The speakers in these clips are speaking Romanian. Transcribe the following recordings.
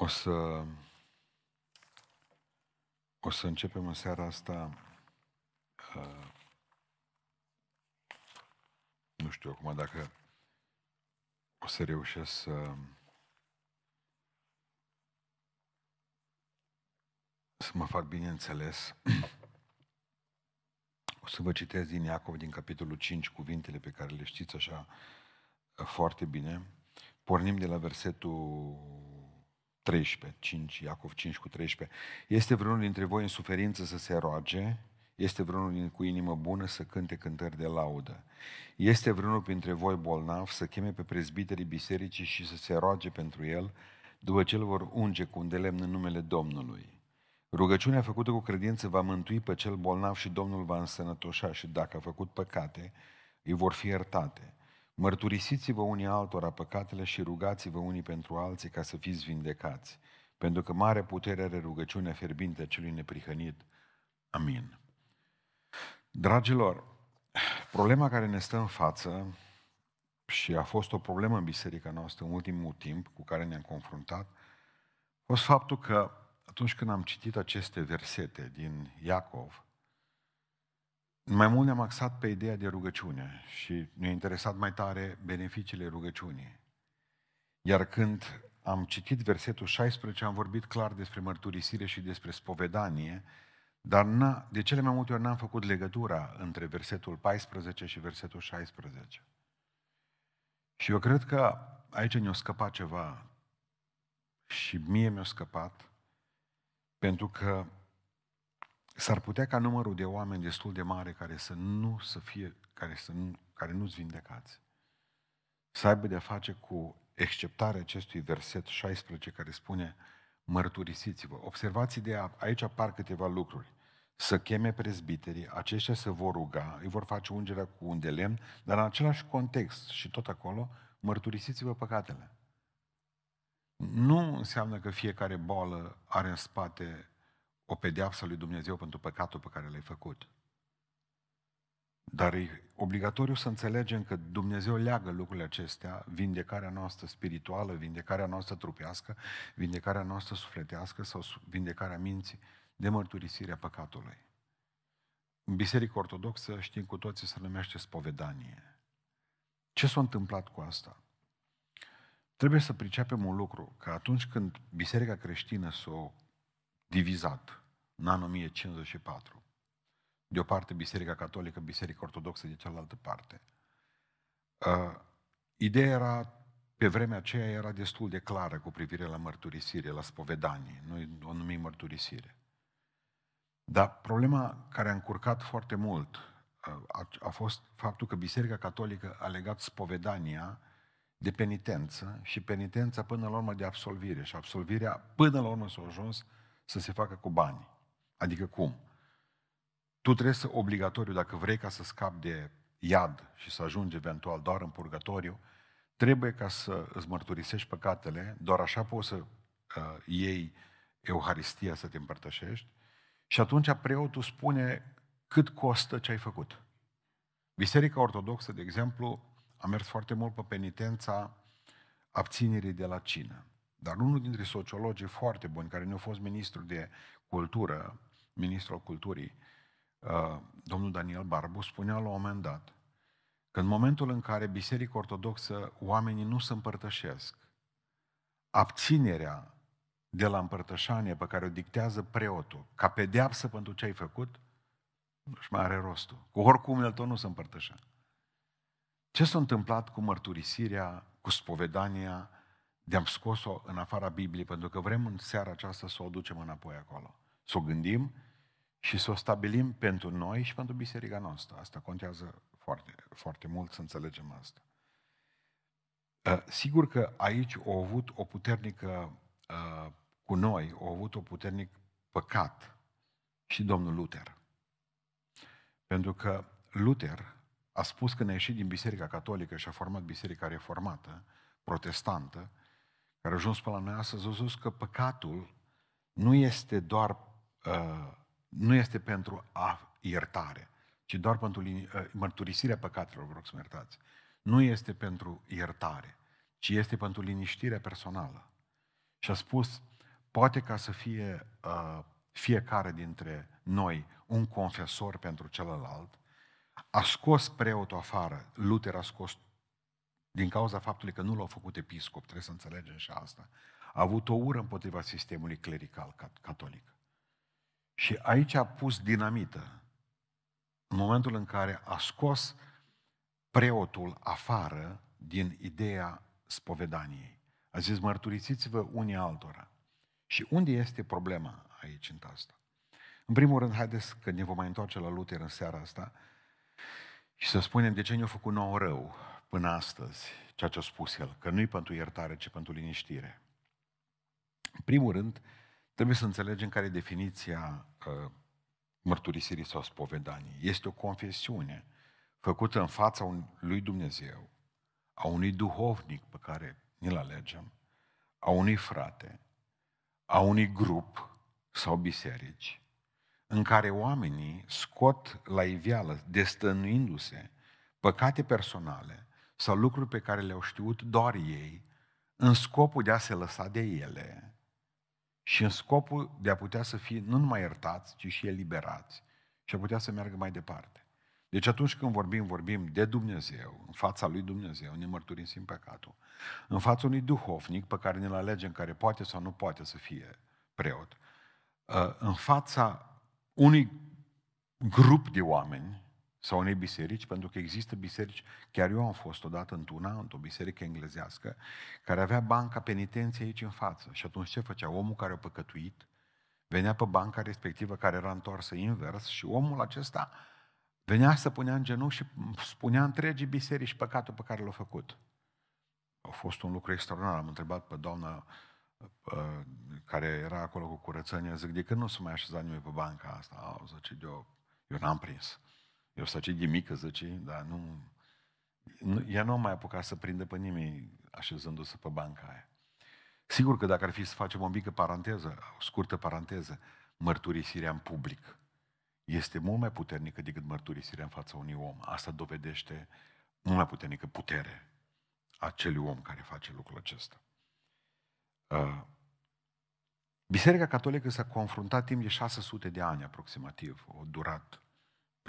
O să, o să începem în seara asta, uh, nu știu acum dacă o să reușesc să, să mă fac bine înțeles. O să vă citesc din Iacov, din capitolul 5, cuvintele pe care le știți așa uh, foarte bine. Pornim de la versetul 13, 5, Iacov 5 cu 13. Este vreunul dintre voi în suferință să se roage? Este vreunul cu inimă bună să cânte cântări de laudă? Este vreunul printre voi bolnav să cheme pe prezbiterii bisericii și să se roage pentru el, după ce îl vor unge cu un delemn în numele Domnului? Rugăciunea făcută cu credință va mântui pe cel bolnav și Domnul va însănătoșa și dacă a făcut păcate, îi vor fi iertate. Mărturisiți-vă unii altora păcatele și rugați-vă unii pentru alții ca să fiți vindecați, pentru că mare putere are rugăciunea fierbinte a celui neprihănit. Amin. Dragilor, problema care ne stă în față și a fost o problemă în biserica noastră în ultimul timp cu care ne-am confruntat, a fost faptul că atunci când am citit aceste versete din Iacov, mai mult ne-am axat pe ideea de rugăciune și ne-a interesat mai tare beneficiile rugăciunii. Iar când am citit versetul 16, am vorbit clar despre mărturisire și despre spovedanie, dar de cele mai multe ori n-am făcut legătura între versetul 14 și versetul 16. Și eu cred că aici ne-a scăpat ceva și mie mi-a scăpat pentru că s-ar putea ca numărul de oameni destul de mare care să nu să fie, care, să nu, care nu-ți vindecați, să aibă de-a face cu exceptarea acestui verset 16 care spune mărturisiți-vă. Observați ideea, aici apar câteva lucruri. Să cheme prezbiterii, aceștia se vor ruga, îi vor face ungerea cu un de lemn, dar în același context și tot acolo, mărturisiți-vă păcatele. Nu înseamnă că fiecare boală are în spate o pedeapsă lui Dumnezeu pentru păcatul pe care l-ai făcut. Dar e obligatoriu să înțelegem că Dumnezeu leagă lucrurile acestea, vindecarea noastră spirituală, vindecarea noastră trupească, vindecarea noastră sufletească sau vindecarea minții, de mărturisirea păcatului. În Biserica Ortodoxă știm cu toții se numește spovedanie. Ce s-a întâmplat cu asta? Trebuie să pricepem un lucru, că atunci când Biserica creștină s-a divizat în anul 1054. De o parte Biserica Catolică, Biserica Ortodoxă de cealaltă parte. Uh, ideea era, pe vremea aceea era destul de clară cu privire la mărturisire, la spovedanie. Noi o numim mărturisire. Dar problema care a încurcat foarte mult uh, a, a fost faptul că Biserica Catolică a legat spovedania de penitență și penitența până la urmă de absolvire. Și absolvirea până la urmă s-a ajuns să se facă cu bani. Adică cum? Tu trebuie să, obligatoriu, dacă vrei ca să scapi de iad și să ajungi eventual doar în purgatoriu, trebuie ca să îți mărturisești păcatele, doar așa poți să uh, iei Euharistia să te împărtășești și atunci preotul spune cât costă ce ai făcut. Biserica Ortodoxă, de exemplu, a mers foarte mult pe penitența abținerii de la cină. Dar unul dintre sociologii foarte buni, care ne-a fost ministru de cultură, ministrul culturii, uh, domnul Daniel Barbu, spunea la un moment dat că în momentul în care Biserica Ortodoxă oamenii nu se împărtășesc, abținerea de la împărtășanie pe care o dictează preotul, ca pedeapsă pentru ce ai făcut, nu-și mai are rostul. Cu oricum el tot nu se împărtășea. Ce s-a întâmplat cu mărturisirea, cu spovedania, de-am scos-o în afara Bibliei, pentru că vrem în seara aceasta să o ducem înapoi acolo. Să o gândim și să o stabilim pentru noi și pentru biserica noastră. Asta contează foarte, foarte mult să înțelegem asta. Uh, sigur că aici au avut o puternică, uh, cu noi, au avut o puternic păcat și domnul Luther. Pentru că Luther a spus că ne-a ieșit din Biserica Catolică și a format Biserica Reformată, protestantă, care a ajuns până la noi astăzi, a zis că păcatul nu este doar, uh, nu este pentru a iertare, ci doar pentru uh, mărturisirea păcatelor, vă rog să mă iertați. Nu este pentru iertare, ci este pentru liniștirea personală. Și și a spus, poate ca să fie uh, fiecare dintre noi un confesor pentru celălalt, a scos preotul afară, Luther a scos din cauza faptului că nu l-au făcut episcop, trebuie să înțelegem și asta, a avut o ură împotriva sistemului clerical catolic. Și aici a pus dinamită în momentul în care a scos preotul afară din ideea spovedaniei. A zis, mărturisiți-vă unii altora. Și unde este problema aici în asta? În primul rând, haideți că ne vom mai întoarce la Luther în seara asta și să spunem de ce ne-a făcut nou rău până astăzi, ceea ce a spus el, că nu-i pentru iertare, ci pentru liniștire. În primul rând, trebuie să înțelegem care e definiția uh, mărturisirii sau spovedanii. Este o confesiune făcută în fața lui Dumnezeu, a unui duhovnic pe care ni-l alegem, a unui frate, a unui grup sau biserici, în care oamenii scot la iveală, destănuindu-se, păcate personale sau lucruri pe care le-au știut doar ei, în scopul de a se lăsa de ele și în scopul de a putea să fie nu numai iertați, ci și eliberați și a putea să meargă mai departe. Deci atunci când vorbim, vorbim de Dumnezeu, în fața lui Dumnezeu, ne mărturisim păcatul. În fața unui duhovnic pe care ne-l alegem, care poate sau nu poate să fie preot. Uh, în fața unui grup de oameni sau unei biserici, pentru că există biserici, chiar eu am fost odată într-una, într-o biserică englezească, care avea banca penitenției aici în față. Și atunci ce făcea? Omul care a păcătuit venea pe banca respectivă care era întoarsă invers și omul acesta venea să punea în genunchi și spunea întregii biserici păcatul pe care l-a făcut. A fost un lucru extraordinar. Am întrebat pe doamna uh, care era acolo cu curățenie, zic, de când nu se mai așeza nimeni pe banca asta? Au, zice, eu, eu n-am prins. Eu zice, de mică, zice, dar nu... nu ea nu a mai apucat să prindă pe nimeni așezându-se pe banca aia. Sigur că dacă ar fi să facem o mică paranteză, o scurtă paranteză, mărturisirea în public este mult mai puternică decât mărturisirea în fața unui om. Asta dovedește mult mai puternică putere a acelui om care face lucrul acesta. Uh, Biserica Catolică s-a confruntat timp de 600 de ani aproximativ, o durat.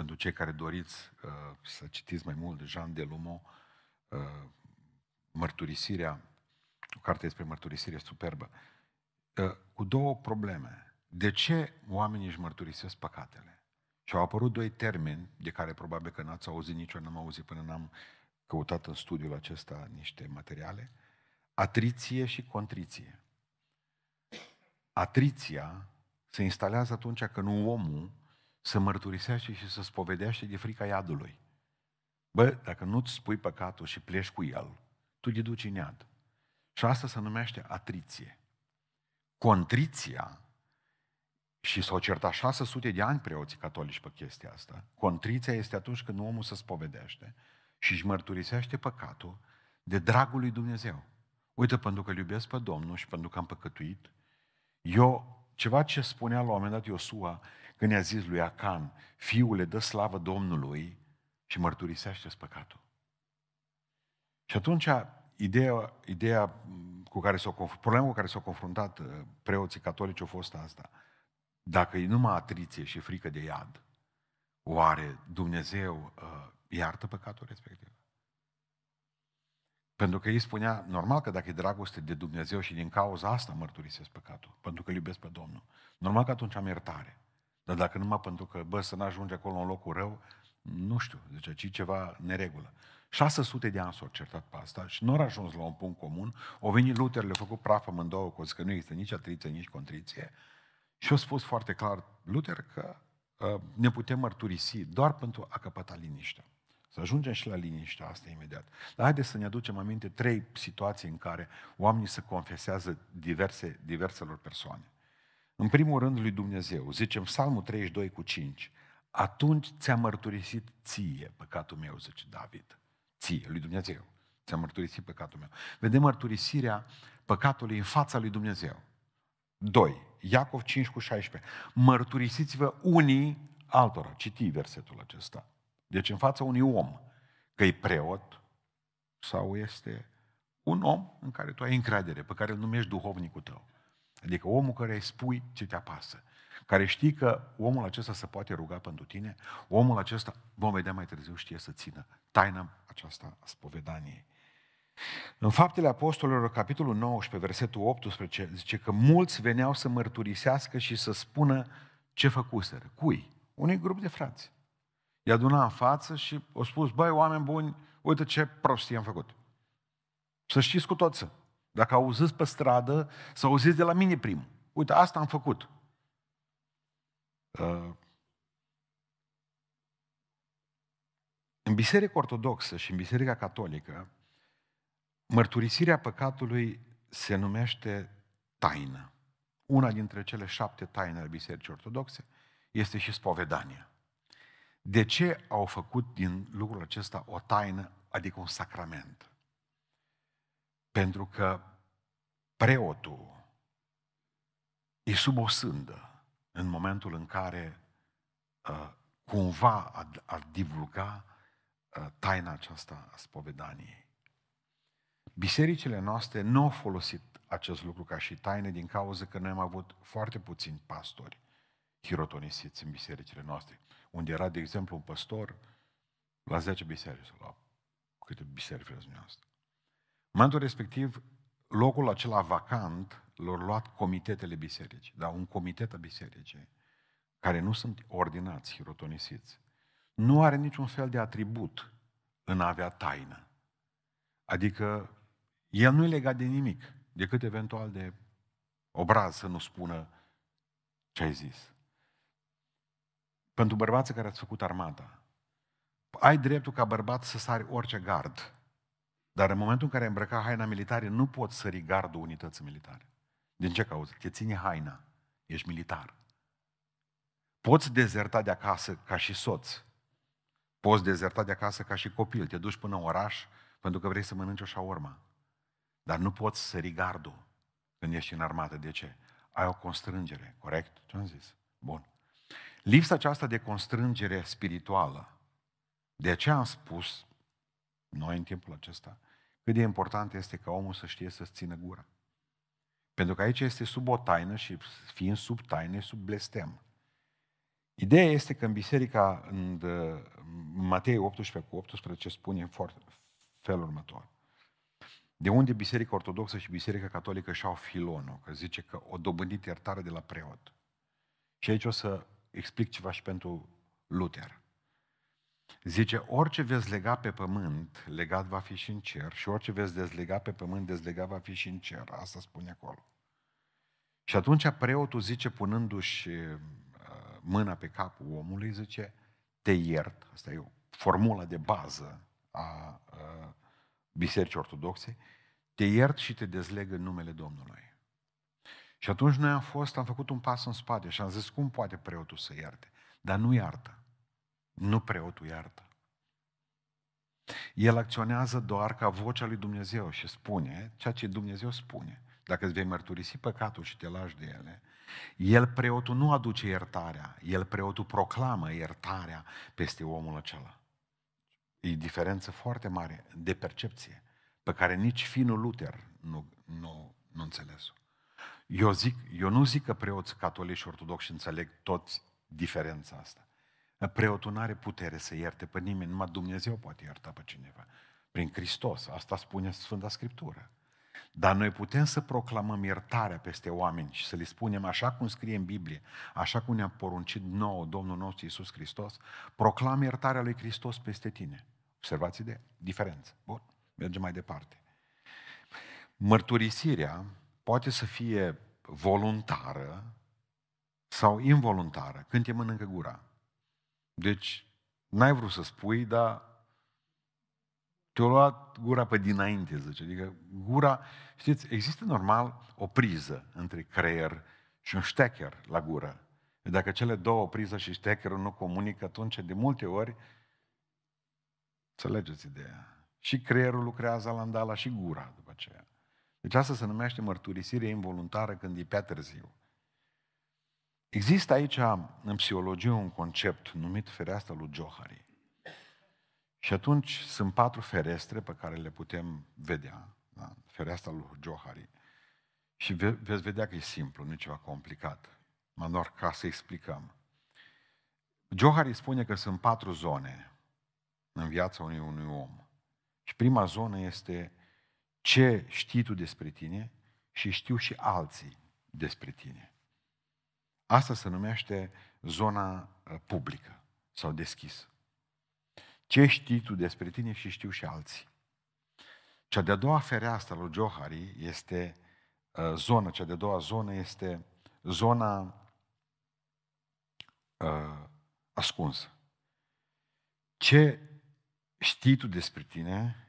Pentru cei care doriți uh, să citiți mai mult de Jean de Lumo, uh, mărturisirea, o carte despre mărturisire superbă, uh, cu două probleme. De ce oamenii își mărturisesc păcatele? Și au apărut doi termeni de care probabil că n-ați auzit nici eu n-am auzit până n-am căutat în studiul acesta niște materiale. Atriție și contriție. Atriția se instalează atunci când omul să mărturisește și să spovedește de frica iadului. Bă, dacă nu-ți spui păcatul și pleci cu el, tu te duci în iad. Și asta se numește atriție. Contriția, și s-au certat 600 de ani preoții catolici pe chestia asta, contriția este atunci când omul se spovedește și își mărturisește păcatul de dragul lui Dumnezeu. Uite, pentru că îl iubesc pe Domnul și pentru că am păcătuit, eu, ceva ce spunea la un moment dat Iosua, când i-a zis lui Acan, fiule, dă slavă Domnului și mărturisește păcatul. Și atunci, ideea, ideea cu care s-au confruntat, problema cu care s-au confruntat uh, preoții catolici a fost asta. Dacă e numai atriție și frică de iad, oare Dumnezeu uh, iartă păcatul respectiv? Pentru că ei spunea, normal că dacă e dragoste de Dumnezeu și din cauza asta mărturisesc păcatul, pentru că îl iubesc pe Domnul, normal că atunci am iertare. Dar dacă numai pentru că, bă, să n-ajunge acolo în locul rău, nu știu, zice, ci ceva neregulă. 600 de ani s-au certat pe asta și nu au ajuns la un punct comun. O venit Luther, le-a făcut praf în două, că nu există nici atriție, nici contriție. Și au spus foarte clar Luther că uh, ne putem mărturisi doar pentru a căpăta liniștea. Să ajungem și la liniștea asta imediat. Dar haideți să ne aducem aminte trei situații în care oamenii se confesează diverse, diverselor persoane. În primul rând lui Dumnezeu, zicem Psalmul 32 cu 5, atunci ți-a mărturisit ție păcatul meu, zice David. Ție, lui Dumnezeu. Ți-a mărturisit păcatul meu. Vedem mărturisirea păcatului în fața lui Dumnezeu. 2. Iacov 5 cu 16. Mărturisiți-vă unii altora. Citi versetul acesta. Deci în fața unui om, că e preot sau este Un om în care tu ai încredere, pe care îl numești duhovnicul tău. Adică omul care îi spui ce te apasă. Care știi că omul acesta se poate ruga pentru tine, omul acesta, vom vedea mai târziu, știe să țină taina aceasta a spovedaniei. În Faptele Apostolilor, capitolul 19, versetul 18, zice că mulți veneau să mărturisească și să spună ce făcuseră. Cui? Unui grup de frați. I-a adunat în față și au spus, băi, oameni buni, uite ce prostie am făcut. Să știți cu toți. Dacă auziți pe stradă, să auziți de la mine primul. Uite, asta am făcut. Uh, în Biserica Ortodoxă și în Biserica Catolică, mărturisirea păcatului se numește taină. Una dintre cele șapte taine ale Bisericii Ortodoxe este și spovedania. De ce au făcut din lucrul acesta o taină, adică un sacrament? Pentru că preotul e sub o sândă în momentul în care uh, cumva ar, ar divulga uh, taina aceasta a spovedaniei. Bisericile noastre nu au folosit acest lucru ca și taine din cauza că noi am avut foarte puțini pastori hirotonisiți în bisericile noastre. Unde era, de exemplu, un păstor la 10 biserici sau la câte biserici vreți dumneavoastră. În momentul respectiv, locul acela vacant l-au luat comitetele biserici, da, un comitet a bisericii, care nu sunt ordinați, hirotonisiți. Nu are niciun fel de atribut în a avea taină. Adică el nu e legat de nimic, decât eventual de obraz să nu spună ce ai zis. Pentru bărbații care ați făcut armata, ai dreptul ca bărbat să sari orice gard, dar în momentul în care ai îmbrăcat haina militară, nu poți sări gardul unității militare. Din ce cauză? Te ține haina. Ești militar. Poți dezerta de acasă ca și soț. Poți dezerta de acasă ca și copil. Te duci până în oraș pentru că vrei să mănânci o șaorma. Dar nu poți sări gardul când ești în armată. De ce? Ai o constrângere, corect? Ce am zis? Bun. Lipsa aceasta de constrângere spirituală, de aceea am spus, noi în timpul acesta, cât de important este ca omul să știe să-ți țină gura. Pentru că aici este sub o taină și fiind sub taină, sub blestem. Ideea este că în biserica, în Matei 18 cu 18, spune în felul următor. De unde Biserica Ortodoxă și Biserica Catolică și-au filonul, că zice că o dobândit iertare de la preot. Și aici o să explic ceva și pentru Luther. Zice, orice veți lega pe pământ, legat va fi și în cer, și orice veți dezlega pe pământ, dezlegat va fi și în cer. Asta spune acolo. Și atunci preotul zice, punându-și uh, mâna pe capul omului, zice, te iert, asta e o formulă de bază a uh, Bisericii Ortodoxe, te iert și te dezleg în numele Domnului. Și atunci noi am fost, am făcut un pas în spate și am zis, cum poate preotul să ierte? Dar nu iartă. Nu preotul iartă. El acționează doar ca vocea lui Dumnezeu și spune ceea ce Dumnezeu spune. Dacă îți vei mărturisi păcatul și te lași de ele, el, preotul, nu aduce iertarea, el, preotul, proclamă iertarea peste omul acela. E diferență foarte mare de percepție, pe care nici finul Luther nu, nu, nu înțeles-o. Eu, zic, eu nu zic că preoți catolici și ortodoxi înțeleg toți diferența asta. Preotul nu are putere să ierte pe nimeni, numai Dumnezeu poate ierta pe cineva. Prin Hristos, asta spune Sfânta Scriptură. Dar noi putem să proclamăm iertarea peste oameni și să le spunem așa cum scrie în Biblie, așa cum ne-a poruncit nouă Domnul nostru Iisus Hristos, proclam iertarea lui Hristos peste tine. Observați de diferență. Bun, mergem mai departe. Mărturisirea poate să fie voluntară sau involuntară, când te mănâncă gura. Deci, n-ai vrut să spui, dar te-a luat gura pe dinainte, zice. Adică gura, știți, există normal o priză între creier și un ștecher la gură. Dacă cele două, priză și ștecherul, nu comunică, atunci de multe ori, înțelegeți ideea. Și creierul lucrează la îndala și gura după aceea. Deci asta se numește mărturisire involuntară când e pe târziu. Există aici în psihologie un concept numit fereastra lui Johari. Și atunci sunt patru ferestre pe care le putem vedea. da? fereastra lui Johari. Și ve- veți vedea că e simplu, nu e ceva complicat. Mă doar ca să explicăm. Johari spune că sunt patru zone în viața unui, unui om. Și prima zonă este ce știi tu despre tine și știu și alții despre tine. Asta se numește zona uh, publică sau deschisă. Ce știi tu despre tine și știu și alții. Cea de-a doua fereastră lui Johari este uh, zona, cea de-a doua zonă este zona uh, ascunsă. Ce știi tu despre tine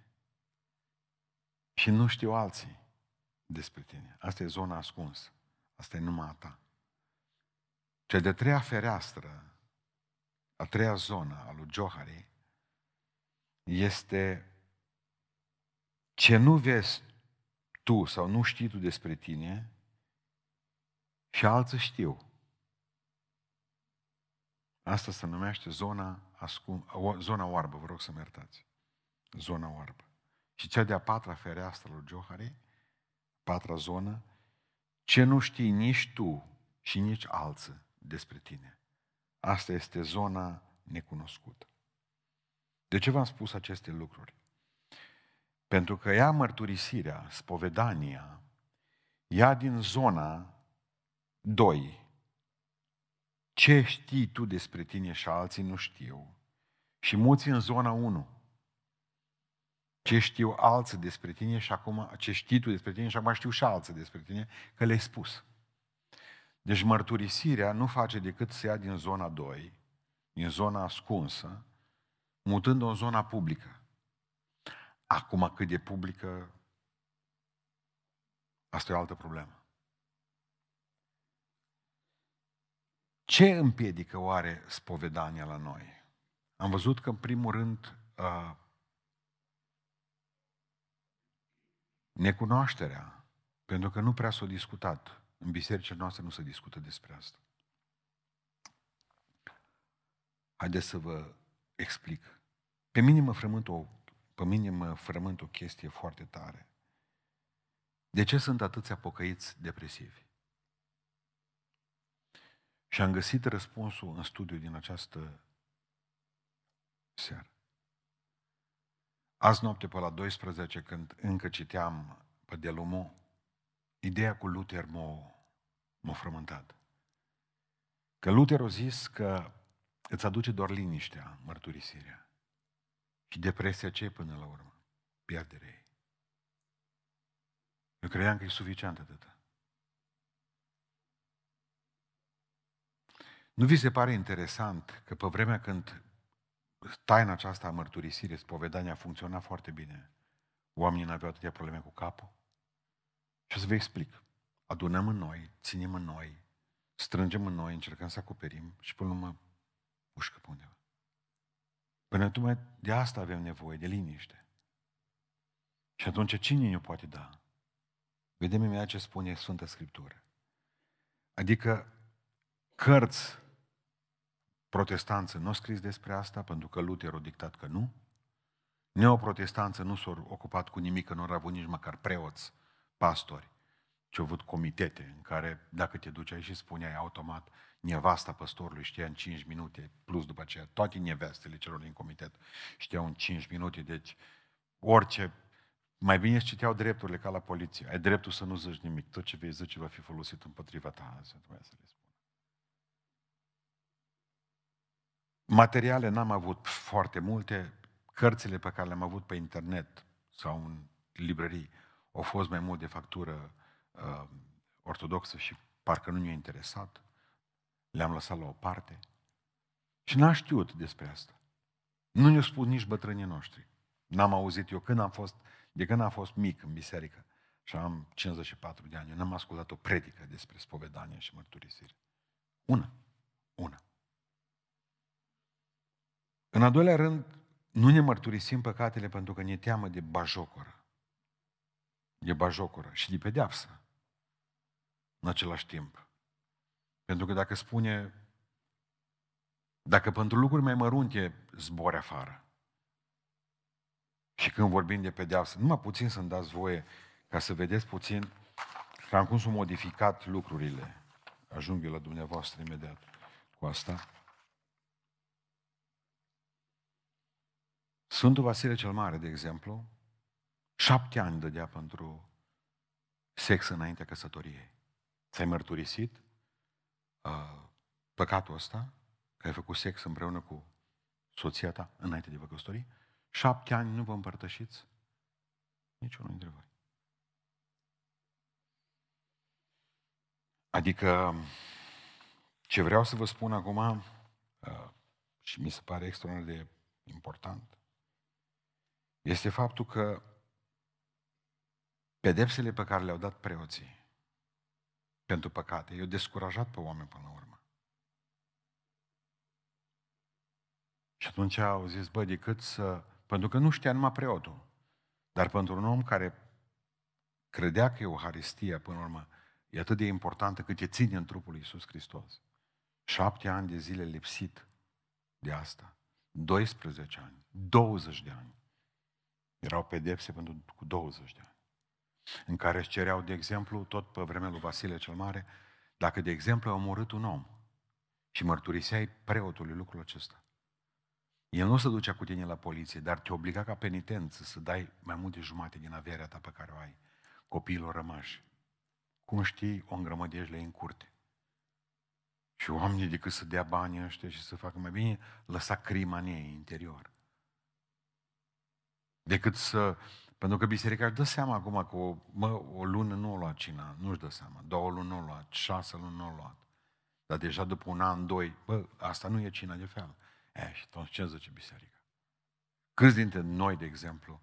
și nu știu alții despre tine. Asta e zona ascunsă. Asta e numai a ta. Cea de treia fereastră, a treia zonă a lui Johari, este ce nu vezi tu sau nu știi tu despre tine și alții știu. Asta se numește zona, ascun, zona oarbă, vă rog să mă iertați. Zona oarbă. Și cea de-a patra fereastră lui Johari, patra zonă, ce nu știi nici tu și nici alții despre tine. Asta este zona necunoscută. De ce v-am spus aceste lucruri? Pentru că ea mărturisirea, spovedania, ia din zona 2. Ce știi tu despre tine și alții nu știu. Și muți în zona 1. Ce știu alții despre tine și acum, ce știi tu despre tine și acum știu și alții despre tine, că le-ai spus. Deci mărturisirea nu face decât să ia din zona 2, din zona ascunsă, mutând-o în zona publică. Acum cât de publică, asta e o altă problemă. Ce împiedică oare spovedania la noi? Am văzut că, în primul rând, uh, necunoașterea, pentru că nu prea s-a discutat. În bisericile noastre nu se discută despre asta. Haideți să vă explic. Pe mine mă frământă o, pe mine mă frământ o chestie foarte tare. De ce sunt atâția pocăiți depresivi? Și am găsit răspunsul în studiu din această seară. Azi noapte pe la 12, când încă citeam pe Delumo, ideea cu Luther m-a, m-a frământat. Că Luther a zis că îți aduce doar liniștea, mărturisirea. Și depresia ce e până la urmă? Pierderea ei. Eu credeam că e suficient atât. Nu vi se pare interesant că pe vremea când taina aceasta a mărturisirii, spovedania, funcționa foarte bine, oamenii nu aveau atâtea probleme cu capul? Și o să vă explic. Adunăm în noi, ținem în noi, strângem în noi, încercăm să acoperim și până la urmă pușcă pe undeva. Până tocmai de asta avem nevoie, de liniște. Și atunci cine ne poate da? Vedem imediat ce spune Sfânta Scriptură. Adică cărți protestanță nu au scris despre asta, pentru că Luther a dictat că nu. Neoprotestanță nu s-au ocupat cu nimic, că nu au avut nici măcar preoți, pastori, ci au avut comitete în care, dacă te duceai și spuneai automat, nevasta păstorului știa în 5 minute, plus după aceea toate nevestele celor din comitet știau în 5 minute, deci orice, mai bine îți citeau drepturile ca la poliție. Ai dreptul să nu zici nimic, tot ce vei zice va fi folosit împotriva ta. Asta să le spun. Materiale n-am avut foarte multe, cărțile pe care le-am avut pe internet sau în librării au fost mai mult de factură uh, ortodoxă și parcă nu mi-a interesat. Le-am lăsat la o parte. Și n-am știut despre asta. Nu ne-au spus nici bătrânii noștri. N-am auzit eu când am fost, de când am fost mic în biserică și am 54 de ani, eu n-am ascultat o predică despre spovedanie și mărturisire. Una. Una. În al doilea rând, nu ne mărturisim păcatele pentru că ne teamă de bajocoră. De bajocoră și de pedeapsă. În același timp. Pentru că dacă spune, dacă pentru lucruri mai mărunte zbori afară Și când vorbim de pedeapsă, numai puțin să-mi dați voie ca să vedeți puțin cam cum s-au modificat lucrurile. Ajung eu la dumneavoastră imediat cu asta. Sfântul Vasile cel Mare, de exemplu, șapte ani dădea pentru sex înaintea căsătoriei. Ți-ai mărturisit uh, păcatul ăsta, că ai făcut sex împreună cu soția ta înainte de vă căsători? Șapte ani nu vă împărtășiți? Niciunul dintre voi. Adică, ce vreau să vă spun acum, uh, și mi se pare extraordinar de important, este faptul că pedepsele pe care le-au dat preoții pentru păcate, i-au descurajat pe oameni până la urmă. Și atunci au zis, bă, decât să... Pentru că nu știa numai preotul. Dar pentru un om care credea că Euharistia, până la urmă, e atât de importantă cât e ține în trupul lui Iisus Hristos. Șapte ani de zile lipsit de asta. 12 ani. 20 de ani. Erau pedepse pentru cu 20 de ani. În care își cereau, de exemplu, tot pe vremea lui Vasile cel Mare, dacă, de exemplu, a omorât un om și mărturiseai preotului lucrul acesta, el nu se ducea cu tine la poliție, dar te obliga ca penitență să dai mai mult de jumate din averea ta pe care o ai copiilor rămași. Cum știi, o îngrămădești în curte. Și oamenii, decât să dea banii ăștia și să facă mai bine, lăsa crima în ei interior. Decât să... Pentru că biserica își dă seama acum că o, mă, o lună nu o luat cina, nu-și dă seama. Două luni nu o luat, șase luni nu o luat. Dar deja după un an, doi, bă, asta nu e cina de fel. E, și atunci ce zice biserica? Câți dintre noi, de exemplu,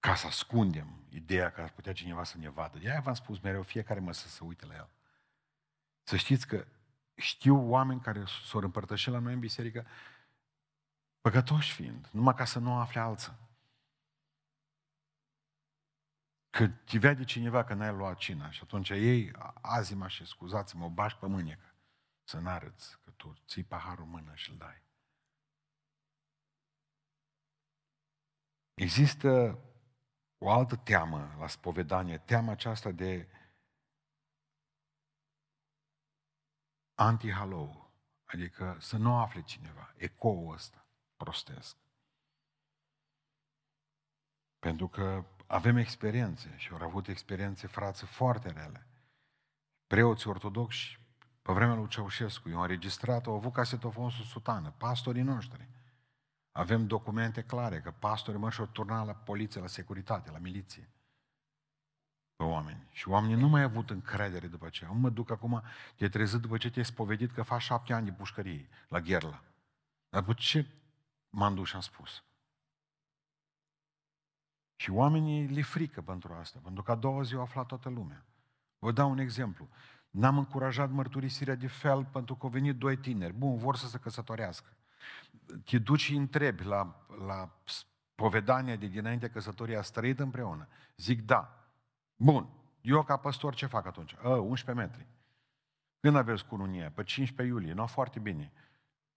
ca să ascundem ideea că ar putea cineva să ne vadă. De-aia v-am spus mereu, fiecare mă să se uite la el. Să știți că știu oameni care s-au împărtășit la noi în biserică, păcătoși fiind, numai ca să nu afle alții. Că te vede cineva că n-ai luat cina și atunci ei, azi mă și scuzați-mă, o bași pe mânecă. Să n-arăți că tu ții paharul în mână și îl dai. Există o altă teamă la spovedanie, teama aceasta de anti-halou, adică să nu afle cineva, ecoul ăsta prostesc. Pentru că avem experiențe și au avut experiențe frați foarte rele. Preoții ortodoxi, pe vremea lui Ceaușescu, i-au înregistrat, au avut casetofon sub sutană, pastorii noștri. Avem documente clare că pastorii mă și-au turnat la poliție, la securitate, la miliție. Pe oameni. Și oamenii nu mai au avut încredere după aceea. Mă duc acum, te trezit după ce te-ai spovedit că faci șapte ani de pușcărie la Gherla. Dar după ce m-am dus și am spus? Și oamenii le frică pentru asta, pentru că a doua zi au aflat toată lumea. Vă dau un exemplu. N-am încurajat mărturisirea de fel pentru că au venit doi tineri. Bun, vor să se căsătorească te duci și întrebi la, la povedania de dinainte căsătoria, ați trăit împreună? Zic da. Bun. Eu ca păstor ce fac atunci? A, 11 metri. Când aveți cununie? Pe 15 iulie. Nu, foarte bine.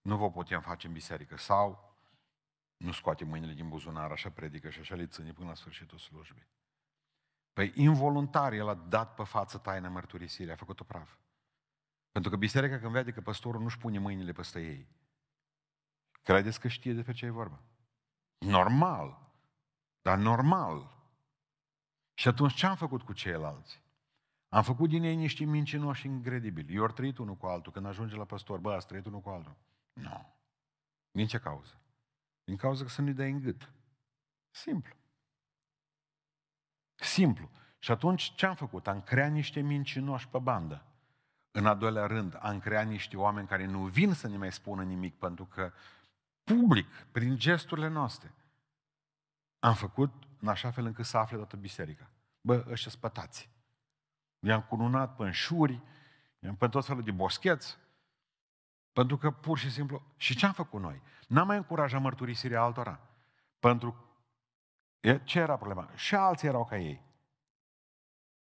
Nu vă putem face în biserică. Sau nu scoate mâinile din buzunar, așa predică și așa le ține până la sfârșitul slujbei. Păi involuntar el a dat pe față taina mărturisirii, a făcut-o praf. Pentru că biserica când vede că păstorul nu-și pune mâinile peste ei, Credeți că știe despre ce e vorba? Normal. Dar normal. Și atunci ce am făcut cu ceilalți? Am făcut din ei niște mincinoși incredibili. Eu ori trăit unul cu altul. Când ajunge la păstor, bă, ați trăit unul cu altul. Nu. No. Din ce cauză? Din cauza că să nu-i dai în gât. Simplu. Simplu. Și atunci ce am făcut? Am creat niște mincinoși pe bandă. În al doilea rând, am creat niște oameni care nu vin să ne mai spună nimic, pentru că public, prin gesturile noastre, am făcut în așa fel încât să afle toată biserica. Bă, ăștia spătați. I-am cununat pe înșuri, i-am pe tot felul de boscheți, pentru că pur și simplu... Și ce am făcut noi? N-am mai încurajat mărturisirea altora. Pentru ce era problema? Și alții erau ca ei.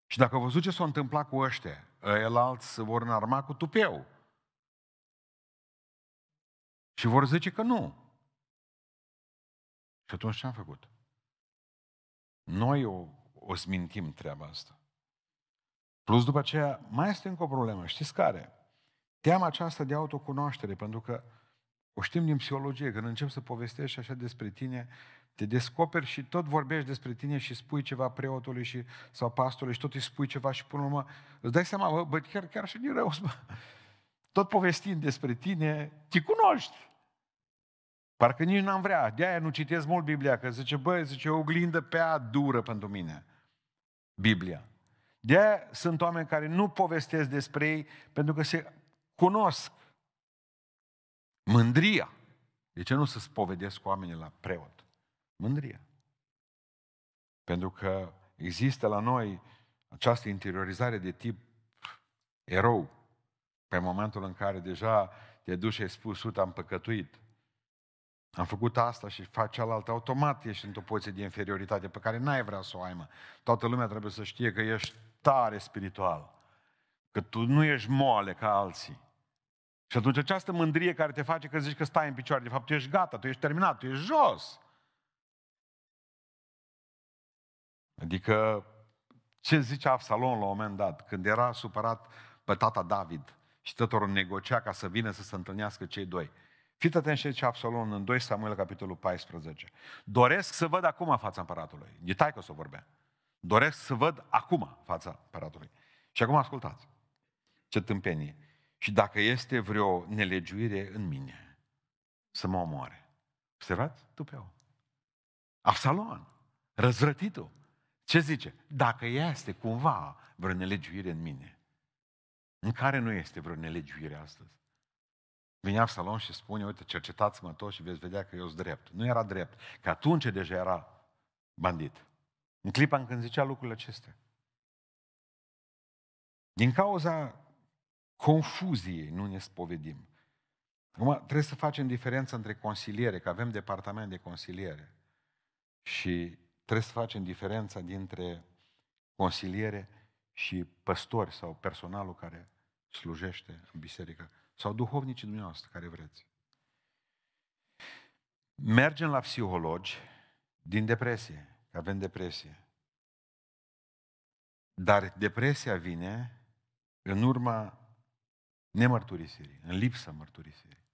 Și dacă văzut ce s-a întâmplat cu ăștia, el alți se vor înarma cu tupeu. Și vor zice că nu. Și atunci ce am făcut? Noi o, o smintim treaba asta. Plus după aceea, mai este încă o problemă. Știți care? Teama aceasta de autocunoaștere, pentru că o știm din psihologie, când începi să povestești așa despre tine, te descoperi și tot vorbești despre tine și spui ceva preotului și, sau pastorului și tot îi spui ceva și până la urmă îți dai seama, bă, bă chiar, chiar și din rău, bă. tot povestind despre tine, te cunoști. Parcă nici n-am vrea. De-aia nu citesc mult Biblia, că zice, băi, zice, o oglindă prea dură pentru mine. Biblia. De-aia sunt oameni care nu povestesc despre ei pentru că se cunosc. Mândria. De ce nu să spovedesc cu oamenii la preot? Mândria. Pentru că există la noi această interiorizare de tip erou. Pe momentul în care deja te duci și ai spus, uite, am păcătuit. Am făcut asta și faci cealaltă, automat ești într-o poziție de inferioritate pe care n-ai vrea să o ai, mă. Toată lumea trebuie să știe că ești tare spiritual. Că tu nu ești moale ca alții. Și atunci această mândrie care te face că zici că stai în picioare, de fapt tu ești gata, tu ești terminat, tu ești jos. Adică ce zice Absalom la un moment dat, când era supărat pe tata David și tătorul negocia ca să vină să se întâlnească cei doi. Fiți atenți ce zice Absalom în 2 Samuel, capitolul 14. Doresc să văd acum fața împăratului. E tai că o să vorbea. Doresc să văd acum fața împăratului. Și acum ascultați. Ce tâmpenie. Și dacă este vreo nelegiuire în mine, să mă omoare. Observați? Tupeu. Absalom, răzvrătitul. Ce zice? Dacă este cumva vreo nelegiuire în mine, în care nu este vreo nelegiuire astăzi, Vine Absalom și spune, uite, cercetați-mă tot și veți vedea că eu sunt drept. Nu era drept, că atunci deja era bandit. În clipa în când zicea lucrurile acestea. Din cauza confuziei nu ne spovedim. Acum, trebuie să facem diferența între consiliere, că avem departament de consiliere, și trebuie să facem diferența dintre consiliere și păstori sau personalul care slujește în biserică sau duhovnicii dumneavoastră care vreți. Mergem la psihologi din depresie, că avem depresie. Dar depresia vine în urma nemărturisirii, în lipsa mărturisirii.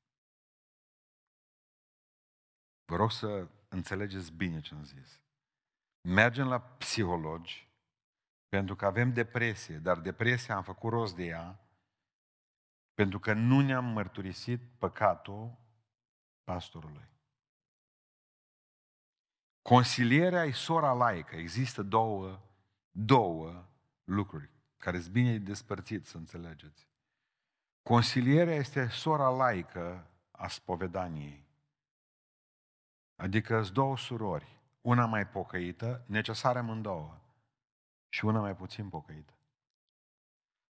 Vă rog să înțelegeți bine ce am zis. Mergem la psihologi pentru că avem depresie, dar depresia am făcut rost de ea pentru că nu ne-am mărturisit păcatul pastorului. Consilierea e sora laică. Există două, două lucruri care sunt bine despărțit, să înțelegeți. Consilierea este sora laică a spovedaniei. Adică sunt două surori, una mai pocăită, necesară amândouă, și una mai puțin pocăită.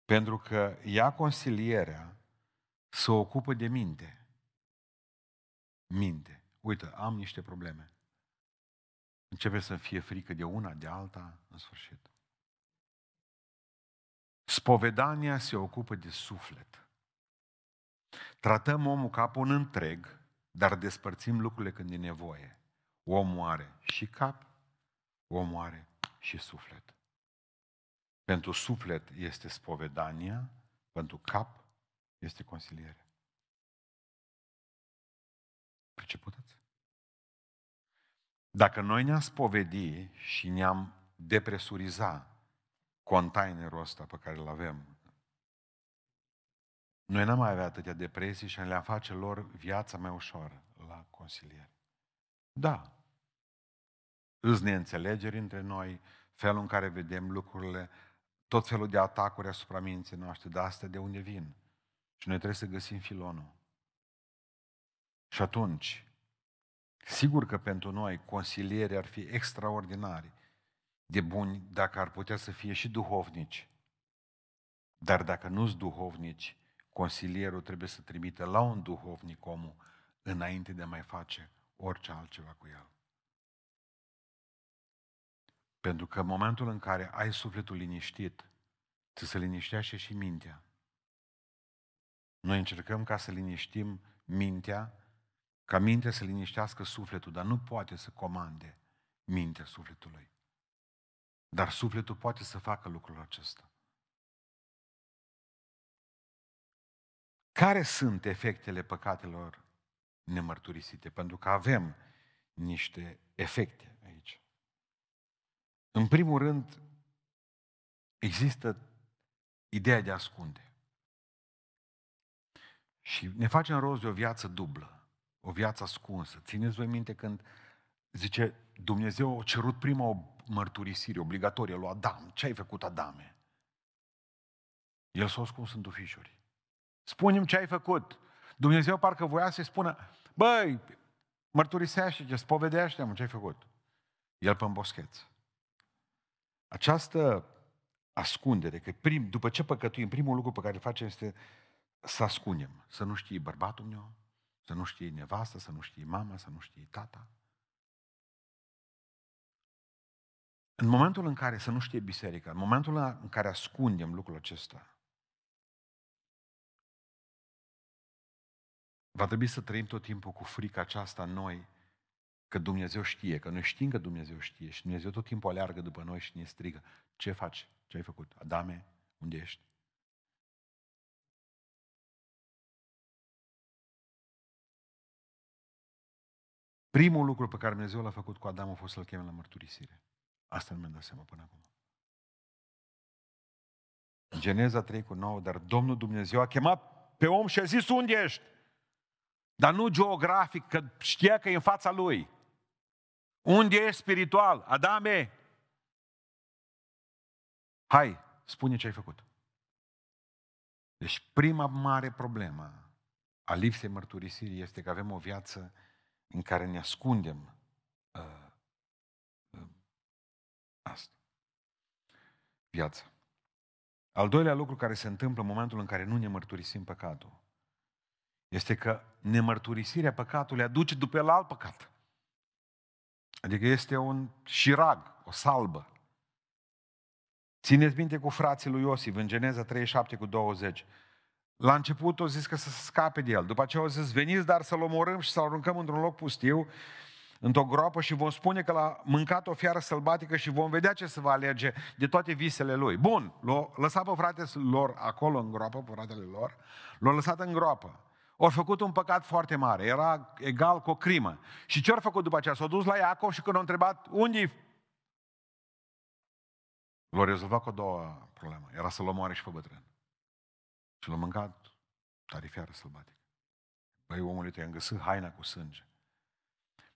Pentru că ea consilierea se ocupă de minte. Minte. Uite, am niște probleme. Începe să fie frică de una, de alta, în sfârșit. Spovedania se ocupă de suflet. Tratăm omul ca un întreg, dar despărțim lucrurile când e nevoie. Omul are și cap, omul are și suflet. Pentru suflet este spovedania, pentru cap este consiliere. Priceputeți? Dacă noi ne-am spovedi și ne-am depresuriza containerul ăsta pe care îl avem, noi n-am mai avea atâtea depresii și le-am face lor viața mai ușoară la consiliere. Da. Îți neînțelegeri între noi, felul în care vedem lucrurile, tot felul de atacuri asupra minții noastre, dar astea de unde vin? Și noi trebuie să găsim filonul. Și atunci, sigur că pentru noi consilierii ar fi extraordinari de buni dacă ar putea să fie și duhovnici. Dar dacă nu sunt duhovnici, consilierul trebuie să trimite la un duhovnic omul înainte de a mai face orice altceva cu el. Pentru că în momentul în care ai sufletul liniștit, să se liniștească și mintea. Noi încercăm ca să liniștim mintea, ca mintea să liniștească sufletul, dar nu poate să comande mintea sufletului. Dar sufletul poate să facă lucrul acesta. Care sunt efectele păcatelor nemărturisite? Pentru că avem niște efecte aici. În primul rând, există ideea de a ascunde. Și ne facem rost de o viață dublă, o viață ascunsă. Țineți voi minte când zice Dumnezeu a cerut prima o mărturisire obligatorie lui Adam. Ce ai făcut, Adame? El s-a ascuns în tufișuri. Spunem ce ai făcut. Dumnezeu parcă voia să-i spună, băi, mărturisește-te, spovedește-mă ce ai făcut. El pe boscheț. Această ascundere, că prim, după ce păcătuim, primul lucru pe care îl facem este să ascundem. Să nu știi bărbatul meu, să nu știi nevastă, să nu știi mama, să nu știi tata. În momentul în care să nu știe biserica, în momentul în care ascundem lucrul acesta, va trebui să trăim tot timpul cu frica aceasta noi, că Dumnezeu știe, că noi știm că Dumnezeu știe și Dumnezeu tot timpul aleargă după noi și ne strigă. Ce faci? Ce ai făcut? Adame, unde ești? Primul lucru pe care Dumnezeu l-a făcut cu Adam a fost să-l cheme la mărturisire. Asta nu mi-am dat seama până acum. Geneza 3 cu 9, dar Domnul Dumnezeu a chemat pe om și a zis, unde ești? Dar nu geografic, că știa că e în fața lui. Unde ești spiritual? Adame, hai, spune ce ai făcut. Deci prima mare problemă a lipsei mărturisirii este că avem o viață în care ne ascundem uh, uh, asta. Viața. Al doilea lucru care se întâmplă în momentul în care nu ne mărturisim păcatul este că nemărturisirea păcatului aduce după el alt păcat. Adică este un șirag, o salbă. Țineți minte cu frații lui Iosif în Geneza 37 cu 20. La început o zis că să scape de el. După aceea au zis, veniți dar să-l omorâm și să-l aruncăm într-un loc pustiu, într-o groapă și vom spune că l-a mâncat o fiară sălbatică și vom vedea ce se va alege de toate visele lui. Bun, l-a lăsat pe fratele lor acolo în groapă, pe fratele lor, l-a lăsat în groapă. Au făcut un păcat foarte mare, era egal cu o crimă. Și ce au făcut după aceea? S-au dus la Iacov și când au întrebat, unde L-au rezolvat cu o două problemă. Era să-l omoare și pe bătrân. Și l-a mâncat tarifiară sălbatică. Băi, omului, te-am găsit haina cu sânge.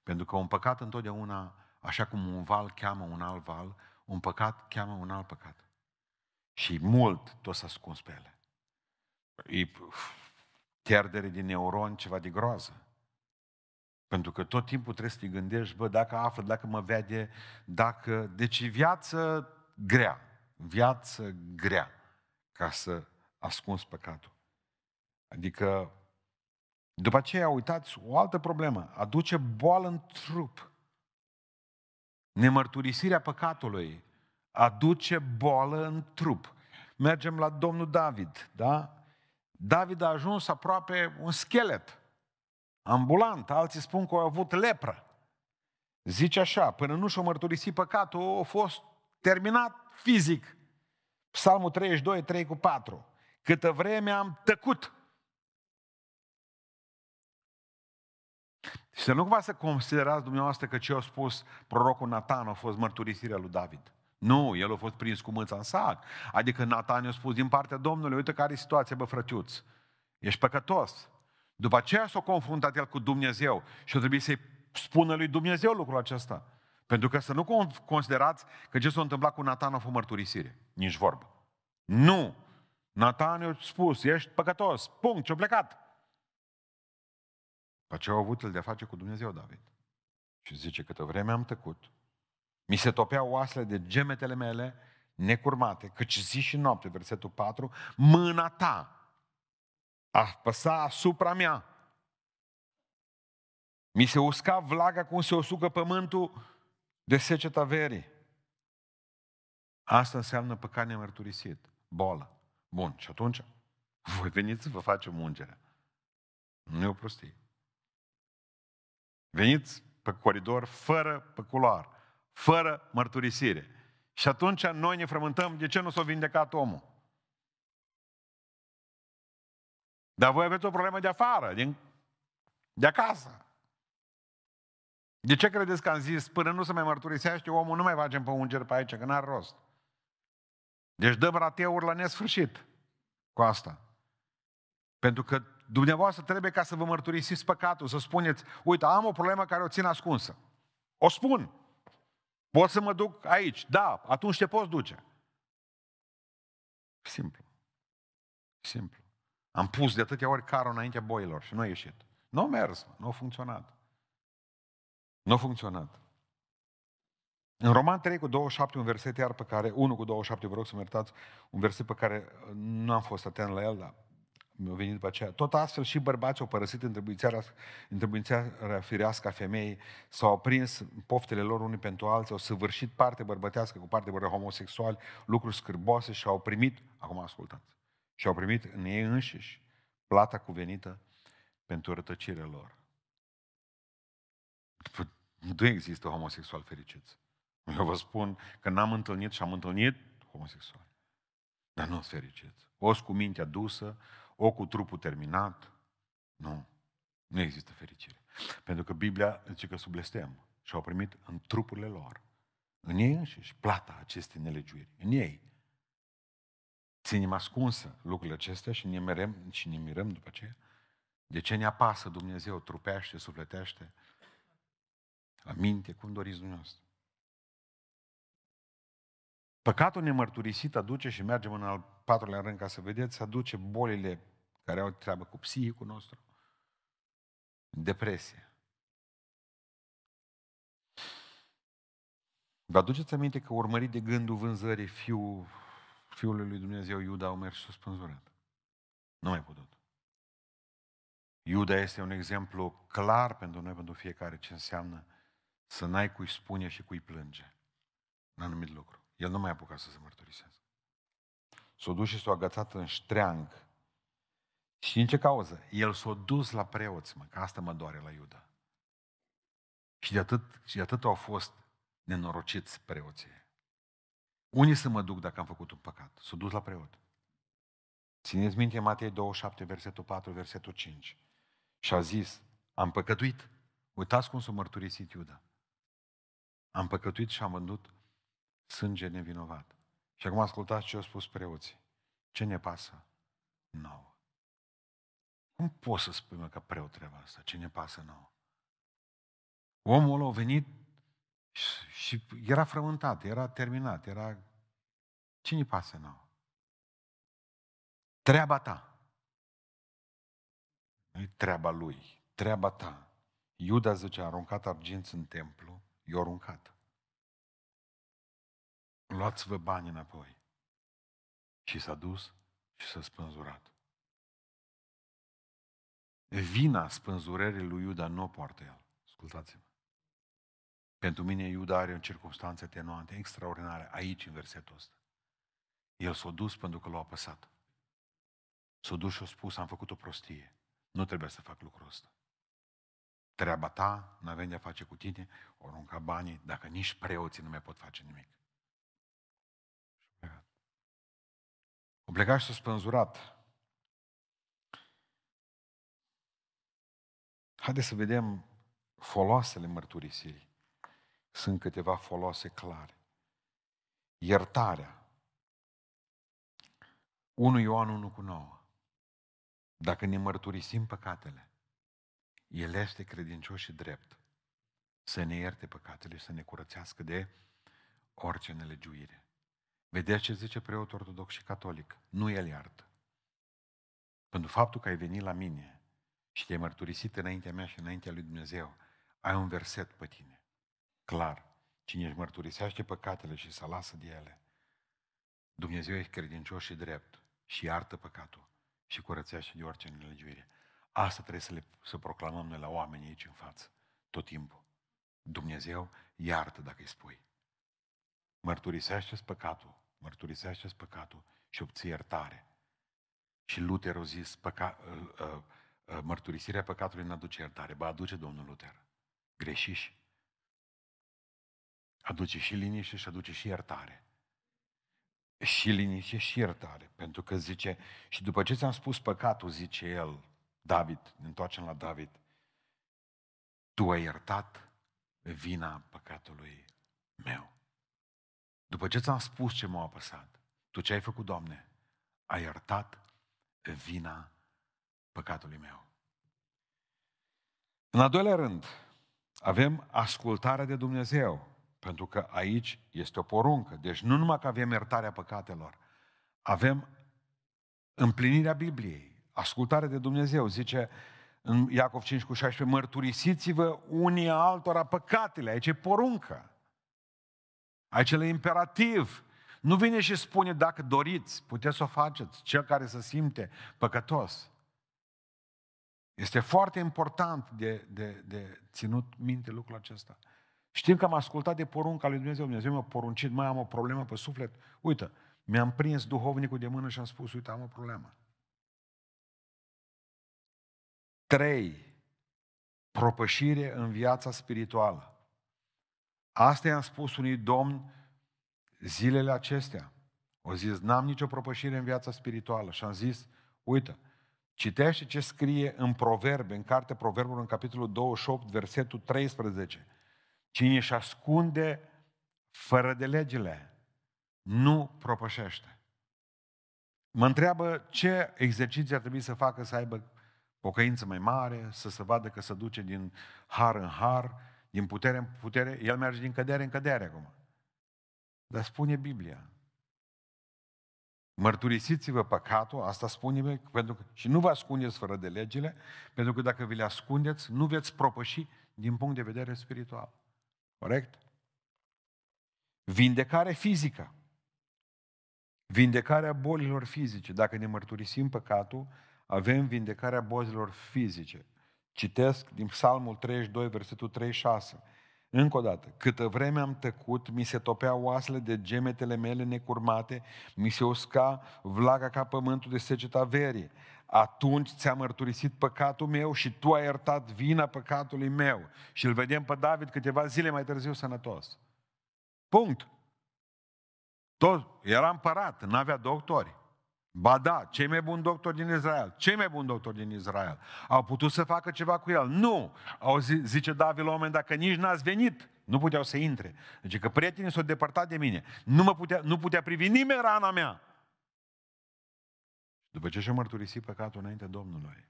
Pentru că un păcat întotdeauna, așa cum un val cheamă un alt val, un păcat cheamă un alt păcat. Și mult tot s-a ascuns pe ele. E pierdere de neuroni, ceva de groază. Pentru că tot timpul trebuie să te gândești, bă, dacă află, dacă mă vede, dacă... Deci viață grea, viață grea, ca să ascunzi păcatul. Adică, după aceea, uitați, o altă problemă, aduce boală în trup. Nemărturisirea păcatului aduce boală în trup. Mergem la domnul David, da? David a ajuns aproape un schelet, ambulant, alții spun că a avut lepră. Zice așa, până nu și-a mărturisit păcatul, a fost terminat fizic. Psalmul 32, 3 cu 4. Câtă vreme am tăcut. Și să nu cumva să considerați dumneavoastră că ce a spus prorocul Natan a fost mărturisirea lui David. Nu, el a fost prins cu mâța în sac. Adică Natan i-a spus din partea Domnului, uite care e situația, bă frătiuț. Ești păcătos. După aceea s-a confruntat el cu Dumnezeu și a trebuit să-i spună lui Dumnezeu lucrul acesta. Pentru că să nu considerați că ce s-a întâmplat cu Natan a fost mărturisire. Nici vorbă. Nu! Natan i-a spus, ești păcătos, punct, și-a plecat. După ce au avut el de face cu Dumnezeu David. Și zice, câtă vreme am tăcut, mi se topeau oasele de gemetele mele necurmate, căci zi și noapte, versetul 4, mâna ta apăsa asupra mea. Mi se usca vlaga cum se usucă pământul de seceta verii. Asta înseamnă păcat nemărturisit, boală. Bun, și atunci voi veniți să vă facem ungerea. Nu e o prostie. Veniți pe coridor fără pe culoar, fără mărturisire. Și atunci noi ne frământăm, de ce nu s-a vindecat omul? Dar voi aveți o problemă de afară, din, de acasă. De ce credeți că am zis, până nu se mai mărturisește omul, nu mai facem pe unger pe aici, că n-are rost. Deci dăm rateuri la nesfârșit cu asta. Pentru că dumneavoastră trebuie ca să vă mărturisiți păcatul, să spuneți, uite, am o problemă care o țin ascunsă. O spun. Pot să mă duc aici. Da, atunci te poți duce. Simplu. Simplu. Am pus de atâtea ori carul înaintea boilor și nu a ieșit. Nu a mers, nu a funcționat. Nu a funcționat. În Roman 3 cu 27, un verset iar pe care, 1 cu 27, vă rog să mă iertați, un verset pe care nu am fost atent la el, dar mi-a venit după aceea. Tot astfel și bărbații au părăsit întrebuințarea firească a femeii, s-au prins poftele lor unii pentru alții, au săvârșit parte bărbătească cu parte bără homosexuali, lucruri scârboase și au primit, acum ascultați, și au primit în ei înșiși plata cuvenită pentru rătăcirea lor. Nu există homosexual fericiți. Eu vă spun că n-am întâlnit și am întâlnit homosexuali. Dar nu sunt fericiți. O cu mintea dusă, o cu trupul terminat. Nu. Nu există fericire. Pentru că Biblia zice că sub blestem și au primit în trupurile lor, în ei înșiși, plata acestei nelegiuiri. În ei. Ținem ascunsă lucrurile acestea și ne mirăm, și ne mirăm după aceea. De ce ne apasă Dumnezeu, trupește, sufletește, la minte, cum doriți dumneavoastră. Păcatul nemărturisit aduce, și mergem în al patrulea rând ca să vedeți, aduce bolile care au treabă cu psihicul nostru, depresie. Vă aduceți aminte că urmărit de gândul vânzării fiul, fiului lui Dumnezeu Iuda au mers și s-a spânzurat. Nu mai putut. Iuda este un exemplu clar pentru noi, pentru fiecare, ce înseamnă să n-ai cui spune și cui plânge. Un anumit lucru. El nu mai a apucat să se mărturisească. S-a dus și s-a agățat în ștreang. Și din ce cauză? El s-a dus la preoți, mă, că asta mă doare la Iuda. Și de atât, și de atât au fost nenorociți preoții. Unii să mă duc dacă am făcut un păcat? S-a dus la preot. Țineți minte Matei 27, versetul 4, versetul 5. Și a zis, am păcătuit. Uitați cum s-a mărturisit Iuda. Am păcătuit și am vândut sânge nevinovat. Și acum ascultați ce au spus preoții. Ce ne pasă? Nouă. Cum poți să spui, mă, că preot treaba asta? Ce ne pasă nouă? Omul ăla a venit și, și era frământat, era terminat, era... Ce ne pasă nouă? Treaba ta. nu treaba lui, treaba ta. Iuda zice, a aruncat arginți în templu, i-a aruncat. Luați-vă bani înapoi. Și s-a dus și s-a spânzurat. Vina spânzurării lui Iuda nu o poartă el. Ascultați-mă. Pentru mine Iuda are o circunstanță tenuante, extraordinare, aici, în versetul ăsta. El s-a dus pentru că l-a apăsat. S-a dus și a spus, am făcut o prostie. Nu trebuie să fac lucrul ăsta. Treaba ta, nu avem de-a face cu tine, o arunca banii, dacă nici preoții nu mai pot face nimic. O plecat și s-a spânzurat. Haideți să vedem foloasele mărturisirii. Sunt câteva folose clare. Iertarea. 1 Ioan 1 cu 9. Dacă ne mărturisim păcatele, El este credincios și drept să ne ierte păcatele și să ne curățească de orice nelegiuire. Vedeți ce zice preotul ortodox și catolic? Nu el iartă. Pentru faptul că ai venit la mine și te-ai mărturisit înaintea mea și înaintea lui Dumnezeu, ai un verset pe tine. Clar. Cine își mărturisește păcatele și să lasă de ele, Dumnezeu e credincios și drept și iartă păcatul și curățește de orice nelegiuire. Asta trebuie să, le, să proclamăm noi la oameni aici în față, tot timpul. Dumnezeu iartă dacă îi spui. Mărturisește-ți păcatul mărturisește păcatul și obții iertare. Și Luther a zis, păca, uh, uh, uh, mărturisirea păcatului nu aduce iertare, ba aduce Domnul Luther. Greșiși. aduce și liniște și aduce și iertare. Și liniște și iertare. Pentru că zice, și după ce ți-am spus păcatul, zice el, David, ne întoarcem la David, tu ai iertat vina păcatului meu. După ce ți-am spus ce m-a apăsat, tu ce ai făcut, Doamne? Ai iertat vina păcatului meu. În al doilea rând, avem ascultarea de Dumnezeu. Pentru că aici este o poruncă. Deci nu numai că avem iertarea păcatelor, avem împlinirea Bibliei, ascultarea de Dumnezeu. Zice în Iacov 5 cu 16, mărturisiți-vă unii altora păcatele. Aici e poruncă. Aici e imperativ. Nu vine și spune, dacă doriți, puteți să o faceți, cel care se simte păcătos. Este foarte important de, de, de ținut minte lucrul acesta. Știm că am ascultat de porunca lui Dumnezeu. Dumnezeu mi-a poruncit, mai am o problemă pe suflet. Uite, mi-am prins duhovnicul de mână și am spus, uite, am o problemă. Trei, propășire în viața spirituală. Asta i-am spus unui domn zilele acestea. O zis, n-am nicio propășire în viața spirituală. Și am zis, uite, citește ce scrie în Proverbe, în cartea Proverbului, în capitolul 28, versetul 13. Cine își ascunde fără de legile, nu propășește. Mă întreabă ce exerciții ar trebui să facă să aibă pocăință mai mare, să se vadă că se duce din har în har, din putere în putere. El merge din cădere în cădere acum. Dar spune Biblia. Mărturisiți-vă păcatul, asta spune pentru că, și nu vă ascundeți fără de legile, pentru că dacă vi le ascundeți, nu veți propăși din punct de vedere spiritual. Corect? Vindecare fizică. Vindecarea bolilor fizice. Dacă ne mărturisim păcatul, avem vindecarea bolilor fizice. Citesc din Psalmul 32, versetul 36. Încă o dată, câtă vreme am tăcut, mi se topea oasele de gemetele mele necurmate, mi se usca vlaga ca pământul de seceta verii. Atunci ți-a mărturisit păcatul meu și tu ai iertat vina păcatului meu. Și îl vedem pe David câteva zile mai târziu sănătos. Punct. Tot, era împărat, nu avea doctori. Ba da, cei mai buni doctori din Israel, cei mai buni doctori din Israel, au putut să facă ceva cu el. Nu! Au zi, zice David la oameni, dacă nici n-ați venit, nu puteau să intre. Deci că prietenii s-au depărtat de mine. Nu, mă putea, nu putea privi nimeni rana mea. După ce și-a mărturisit păcatul înainte Domnului,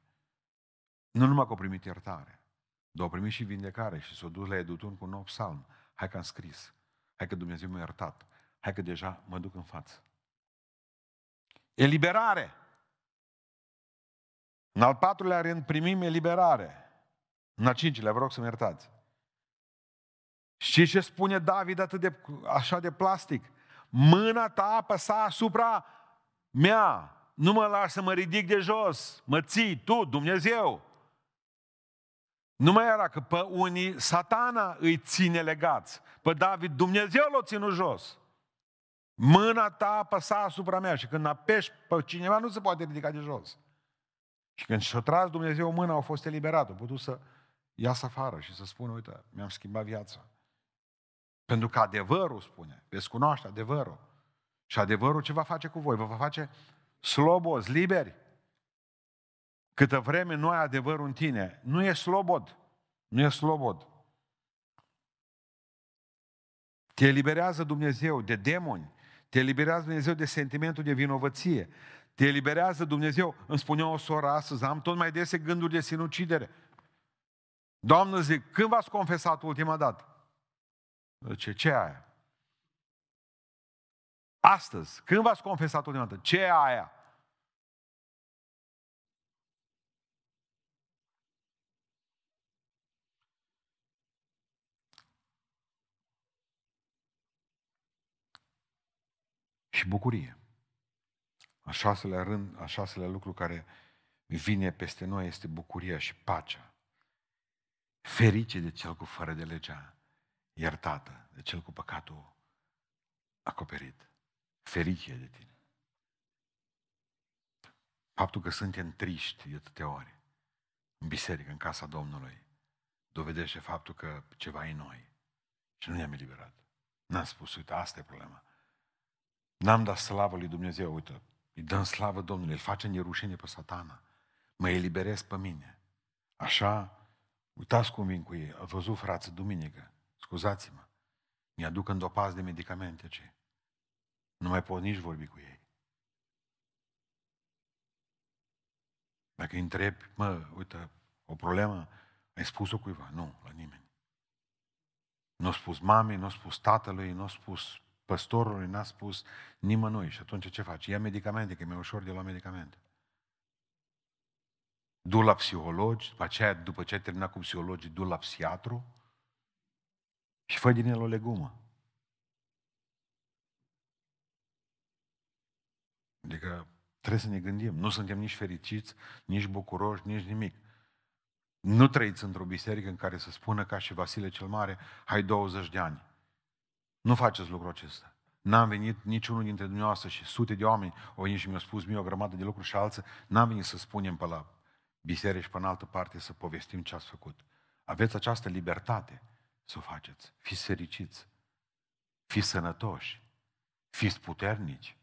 nu numai că au primit iertare, dar au primit și vindecare și s-au dus la Edutun cu un nou psalm. Hai că am scris. Hai că Dumnezeu m-a iertat. Hai că deja mă duc în față. Eliberare. În al patrulea rând primim eliberare. În al cincilea, vă rog să-mi iertați. Și ce spune David atât de, așa de plastic? Mâna ta apăsa asupra mea. Nu mă las să mă ridic de jos. Mă ții tu, Dumnezeu. Nu mai era că pe unii satana îi ține legați. Pe David Dumnezeu l-a ținut jos. Mâna ta apăsa asupra mea și când apeși pe cineva nu se poate ridica de jos. Și când și-a tras Dumnezeu mâna, au fost eliberat. Au putut să iasă afară și să spună, uite, mi-am schimbat viața. Pentru că adevărul spune, veți cunoaște adevărul. Și adevărul ce va face cu voi? Vă va face slobozi, liberi. Câtă vreme nu ai adevărul în tine, nu e slobod. Nu e slobod. Te eliberează Dumnezeu de demoni, te eliberează Dumnezeu de sentimentul de vinovăție. Te eliberează Dumnezeu. Îmi spunea o soră astăzi, am tot mai dese gânduri de sinucidere. Doamnă, zic, când v-ați confesat ultima dată? Ce, ce aia? Astăzi, când v-ați confesat ultima dată? Ce e aia? Și bucurie. A șaselea rând, a șaselea lucru care vine peste noi este bucuria și pacea. Ferice de cel cu fără de legea iertată, de cel cu păcatul acoperit. Ferice de tine. Faptul că suntem triști de atâtea ori în biserică, în casa Domnului, dovedește faptul că ceva e noi și nu ne-am eliberat. N-am spus, uite, asta e problema. N-am dat slavă lui Dumnezeu, uite, îi dăm slavă Domnului, îl face în rușine pe satana. Mă eliberez pe mine. Așa, uitați cum vin cu ei. Au văzut, frață, duminică. Scuzați-mă. Mi-aduc în dopaz de medicamente ce. Nu mai pot nici vorbi cu ei. Dacă îi întreb, mă, uite, o problemă, ai spus-o cuiva? Nu, la nimeni. Nu a spus mamei, nu a spus tatălui, nu a spus păstorului, n-a spus nimănui. Și atunci ce faci? Ia medicamente, că e mai ușor de la medicamente. Du la psihologi, după aceea, după ce ai terminat cu psihologii, du la psiatru și fă din el o legumă. Adică trebuie să ne gândim. Nu suntem nici fericiți, nici bucuroși, nici nimic. Nu trăiți într-o biserică în care să spună ca și Vasile cel Mare, hai 20 de ani. Nu faceți lucrul acesta. N-am venit niciunul dintre dumneavoastră și sute de oameni au venit și mi-au spus mie o grămadă de lucruri și alții. N-am venit să spunem pe la biserică și pe în altă parte să povestim ce ați făcut. Aveți această libertate să o faceți. Fiți fericiți. Fiți sănătoși. Fiți puternici.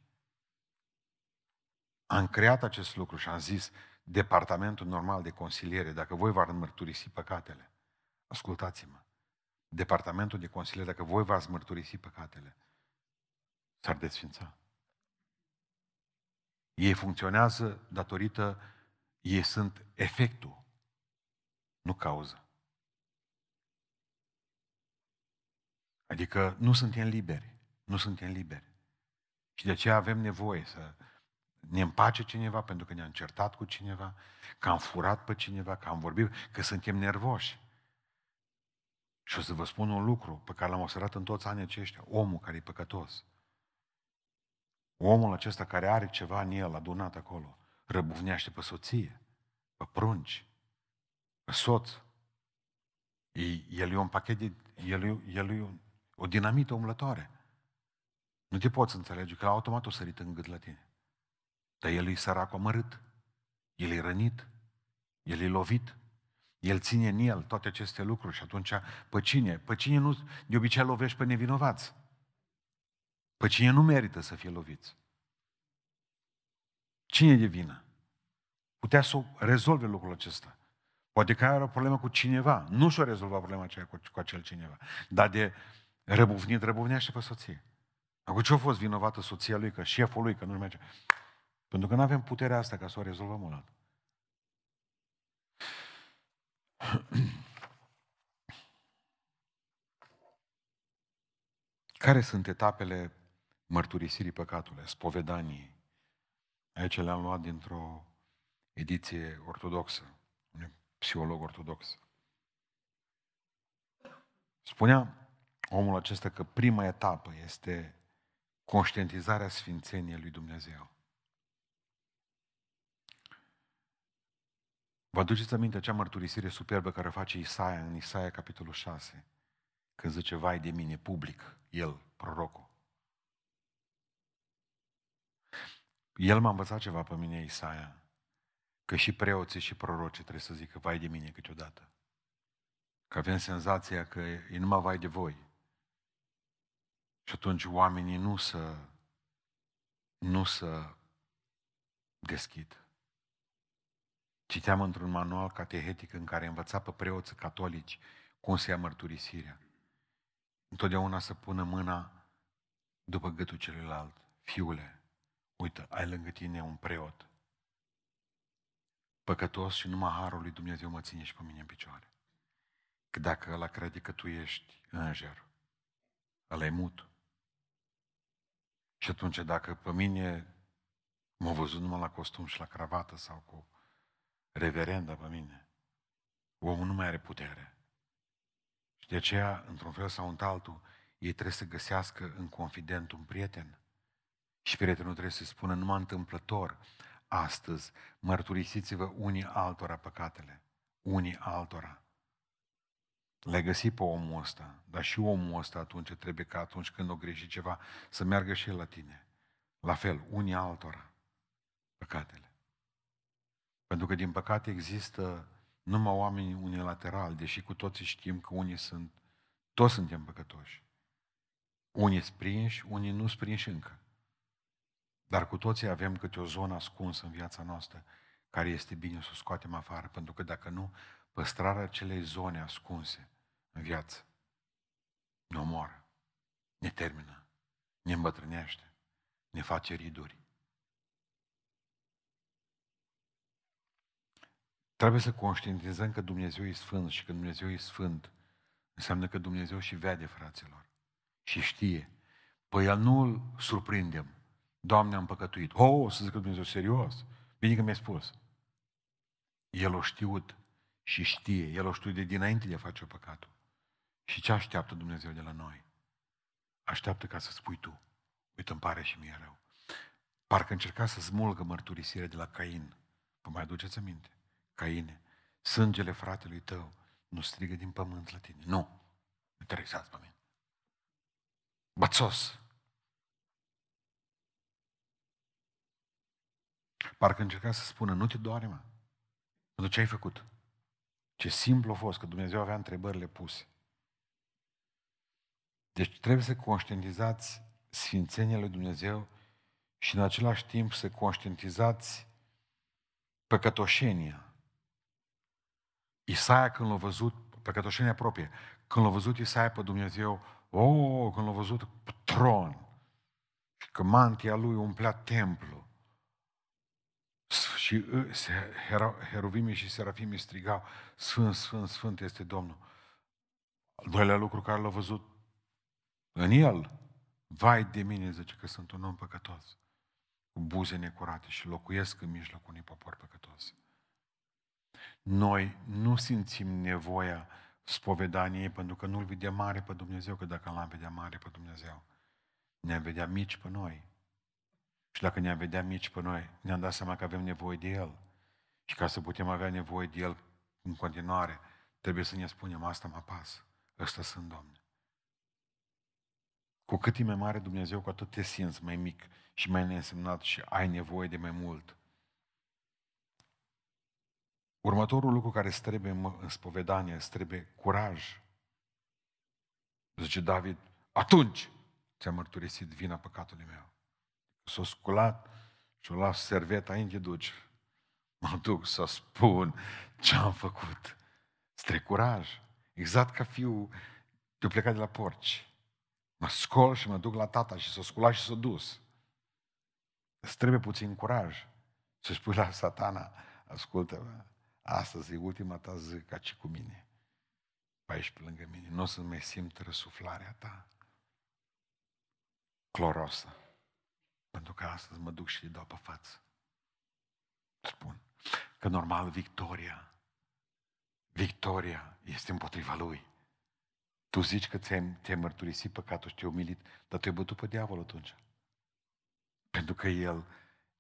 Am creat acest lucru și am zis, departamentul normal de consiliere, dacă voi v-ar mărturisi păcatele, ascultați-mă, departamentul de consiliere, dacă voi v-ați mărturisi păcatele, s-ar desfința. Ei funcționează datorită, ei sunt efectul, nu cauză. Adică nu suntem liberi, nu suntem liberi. Și de aceea avem nevoie să ne împace cineva pentru că ne-a încertat cu cineva, că am furat pe cineva, că am vorbit, că suntem nervoși. Și o să vă spun un lucru pe care l-am observat în toți anii aceștia. Omul care e păcătos. Omul acesta care are ceva în el adunat acolo, răbuvnește pe soție, pe prunci, pe soț. El e un pachet de... El e, el e o dinamită umblătoare. Nu te poți înțelege că la automat o sărit în gât la tine. Dar el e sărac amărât. El e rănit. El e lovit. El ține în el toate aceste lucruri și atunci pe cine? Pe cine nu, de obicei lovești pe nevinovați. Pe cine nu merită să fie loviți. Cine de vină? Putea să rezolve lucrul acesta. Poate că are o problemă cu cineva. Nu și-o rezolva problema aceea cu, cu acel cineva. Dar de răbuvnit, răbuvnește pe soție. Acum ce a fost vinovată soția lui, că șeful lui, că nu merge? Pentru că nu avem puterea asta ca să o rezolvăm o Care sunt etapele mărturisirii păcatului, spovedaniei? Aici le-am luat dintr-o ediție ortodoxă, un psiholog ortodox. Spunea omul acesta că prima etapă este conștientizarea sfințeniei lui Dumnezeu. Vă aduceți aminte acea mărturisire superbă care o face Isaia în Isaia capitolul 6, când zice, vai de mine, public, el, prorocul. El m-a învățat ceva pe mine, Isaia, că și preoții și prorocii trebuie să zică, vai de mine câteodată. Că avem senzația că e numai vai de voi. Și atunci oamenii nu să, nu să deschid. Citeam într-un manual catehetic în care învăța pe preoți catolici cum se ia mărturisirea. Întotdeauna să pună mâna după gâtul celuilalt. Fiule, uite, ai lângă tine un preot. Păcătos și numai harul lui Dumnezeu mă ține și pe mine în picioare. Că dacă ăla crede că tu ești înger, ăla e mut. Și atunci dacă pe mine m-a văzut numai la costum și la cravată sau cu reverendă pe mine. Omul nu mai are putere. Și de aceea, într-un fel sau într-altul, ei trebuie să găsească în confident un prieten. Și prietenul trebuie să spună numai întâmplător, astăzi mărturisiți-vă unii altora păcatele, unii altora. Le găsi pe omul ăsta, dar și omul ăsta atunci trebuie ca atunci când o greși ceva să meargă și el la tine. La fel, unii altora păcatele. Pentru că, din păcate, există numai oameni unilaterali, deși cu toții știm că unii sunt, toți suntem păcătoși. Unii sprinși, unii nu sprinși încă. Dar cu toții avem câte o zonă ascunsă în viața noastră care este bine să o scoatem afară, pentru că dacă nu, păstrarea acelei zone ascunse în viață ne omoară, ne termină, ne îmbătrânește, ne face riduri. Trebuie să conștientizăm că Dumnezeu e Sfânt și că Dumnezeu e Sfânt înseamnă că Dumnezeu și vede, fraților, și știe. Păi El nu îl surprindem. Doamne, am păcătuit. Oh, să zic că Dumnezeu serios. Bine că mi-ai spus. El o știut și știe. El o știu de dinainte de a face păcatul. Și ce așteaptă Dumnezeu de la noi? Așteaptă ca să spui tu. Uite, îmi pare și mie rău. Parcă încerca să smulgă mărturisirea de la Cain. Vă mai aduceți aminte? Caine, sângele fratelui tău nu strigă din pământ la tine. Nu. Nu interesați pe mine. Bățos. Parcă încerca să spună, nu te doare, mă. Pentru ce ai făcut? Ce simplu a fost că Dumnezeu avea întrebările puse. Deci trebuie să conștientizați sfințenia lui Dumnezeu și în același timp să conștientizați păcătoșenia. Isaia când l-a văzut, păcătoșenia proprie, când l-a văzut Isaia pe Dumnezeu, oh, când l-a văzut pe tron, și că mantia lui umplea templu, și heruvimii și serafimii strigau, Sfânt, Sfânt, Sfânt este Domnul. Al doilea lucru care l-a văzut în el, vai de mine, zice că sunt un om păcătos, cu buze necurate și locuiesc în mijlocul unui popor păcătos. Noi nu simțim nevoia spovedaniei pentru că nu-L vedem mare pe Dumnezeu, că dacă l-am vedea mare pe Dumnezeu, ne-am vedea mici pe noi. Și dacă ne-am vedea mici pe noi, ne-am dat seama că avem nevoie de El. Și ca să putem avea nevoie de El în continuare, trebuie să ne spunem, asta mă pasă, ăsta sunt, Doamne. Cu cât e mai mare Dumnezeu, cu atât te simți mai mic și mai neînsemnat și ai nevoie de mai mult. Următorul lucru care îți trebuie în spovedanie, îți trebuie curaj. Zice David, atunci ți-a mărturisit vina păcatului meu. S-a sculat și-a luat serveta, aici duci. Mă duc să spun ce am făcut. Îți curaj. Exact ca fiul de plecat de la porci. Mă scol și mă duc la tata și s-a sculat și s-a dus. Îți trebuie puțin curaj să spui la satana, ascultă-mă, astăzi e ultima ta zi ca și cu mine. Pe aici pe lângă mine. Nu o să mai simt răsuflarea ta. Clorosă. Pentru că astăzi mă duc și îi dau pe față. Spun că normal victoria, victoria este împotriva lui. Tu zici că ți-ai, ți mărturisit păcatul și te-ai umilit, dar tu ai bătut pe diavol atunci. Pentru că el,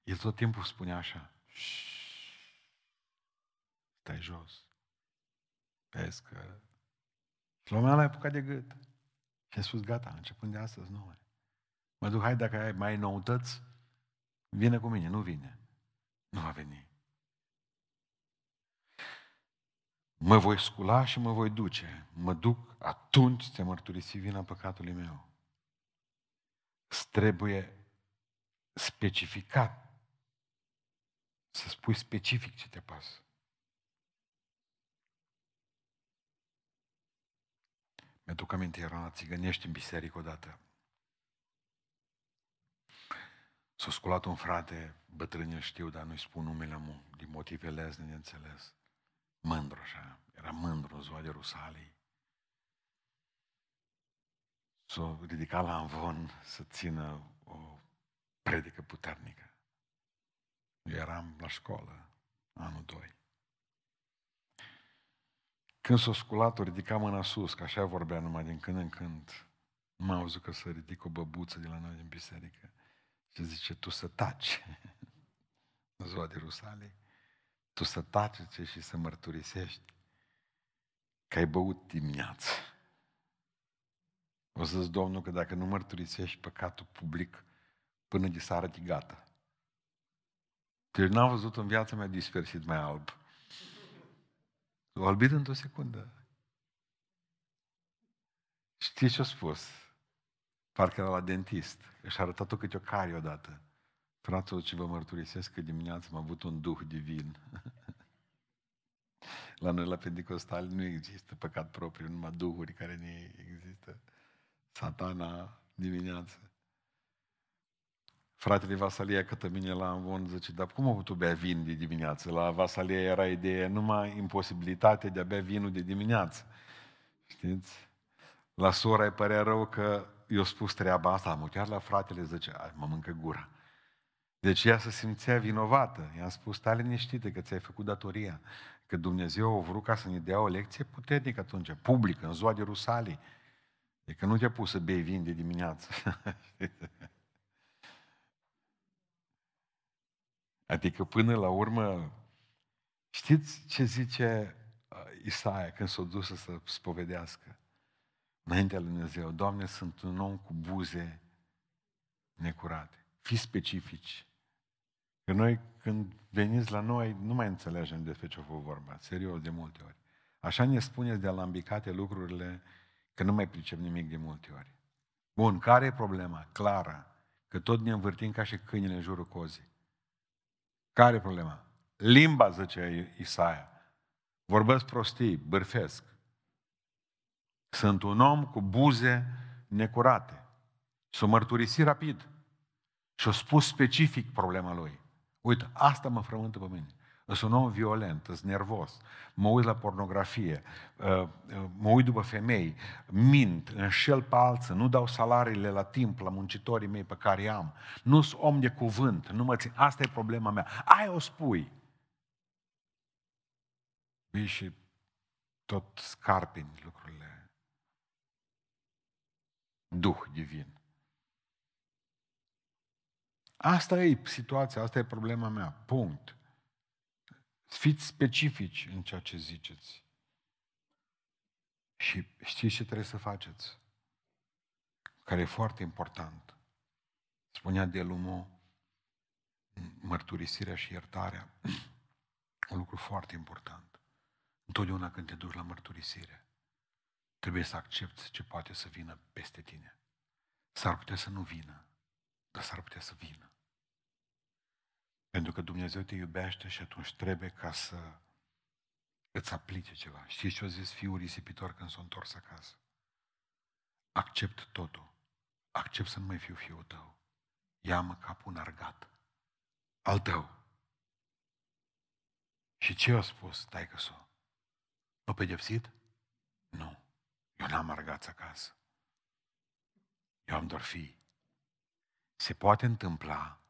el tot timpul spunea așa, stai jos. Vezi că... Și lumea l-a apucat de gât. Și a spus, gata, începând de astăzi, nu mai. Mă duc, hai dacă ai mai noutăți, vine cu mine, nu vine. Nu va veni. Mă voi scula și mă voi duce. Mă duc, atunci ți mărturisi vina păcatului meu. Îți trebuie specificat. Să spui specific ce te pasă. Mi-aduc aminte, eram la țigănești în biserică odată. S-a sculat un frate, bătrân știu, dar nu-i spun numele mu, din motive lezne de înțeles. Mândru așa, era mândru în ziua de Rusalii. S-a ridicat la învon să țină o predică puternică. Eu eram la școală, anul 2. Când s-a sculat, o ridica mâna sus, că așa vorbea numai din când în când. Nu m-am auzit că să ridic o băbuță de la noi din biserică. Și zice, tu să taci. În ziua de Rusalei. Tu să taci și să mărturisești că ai băut dimineață. O să zic, Domnul, că dacă nu mărturisești păcatul public până de sară, de gata. Deci n-am văzut în viața mea dispersit mai alb. O albit într-o secundă. Știi ce a spus? Parcă era la dentist. Și a arătat-o câte o cari odată. Fraților, ce vă mărturisesc că dimineața am avut un duh divin. la noi, la Pentecostal, nu există păcat propriu, numai duhuri care ne există. Satana dimineață. Fratele Vasalia mine la Amvon zice, dar cum a putut bea vin de dimineață? La Vasalia era ideea numai imposibilitate de a bea vinul de dimineață. Știți? La sora îi părea rău că i-a spus treaba asta, am chiar la fratele, zice, mă mâncă gura. Deci ea se simțea vinovată. I-am spus, stai liniștită că ți-ai făcut datoria. Că Dumnezeu a vrut ca să ne dea o lecție puternică atunci, publică, în ziua de Rusalii. E că nu te-a pus să bei vin de dimineață. adică până la urmă, știți ce zice uh, Isaia când s-a dus să se spovedească? Înaintea lui Dumnezeu, Doamne, sunt un om cu buze necurate. Fii specifici. Că noi, când veniți la noi, nu mai înțelegem despre ce vă vorba. Serios, de multe ori. Așa ne spuneți de alambicate lucrurile că nu mai pricep nimic de multe ori. Bun, care e problema? Clara. Că tot ne învârtim ca și câinile în jurul cozii. Care e problema? Limba, zice Isaia. Vorbesc prostii, bârfesc. Sunt un om cu buze necurate. S-o mărturisi rapid. Și-o spus specific problema lui. Uite, asta mă frământă pe mine. Sunt un om violent, sunt nervos, mă uit la pornografie, uh, uh, mă uit după femei, mint, înșel pe alții, nu dau salariile la timp la muncitorii mei pe care am. Nu sunt om de cuvânt, nu mă țin. Asta e problema mea. Ai o spui. Vii și tot scarpini lucrurile. Duh divin. Asta e situația, asta e problema mea. Punct. Fiți specifici în ceea ce ziceți. Și știți ce trebuie să faceți? Care e foarte important. Spunea de Lumo, mărturisirea și iertarea. Un lucru foarte important. Întotdeauna când te duci la mărturisire, trebuie să accepti ce poate să vină peste tine. S-ar putea să nu vină, dar s-ar putea să vină. Pentru că Dumnezeu te iubește și atunci trebuie ca să îți aplice ceva. Știți ce a zis fiul risipitor când s-a întors acasă? Accept totul. Accept să nu mai fiu fiul tău. Ia-mă capul argat. Al tău. Și ce a spus taică s O pedepsit? Nu. Eu n-am argat acasă. Eu am doar fi. Se poate întâmpla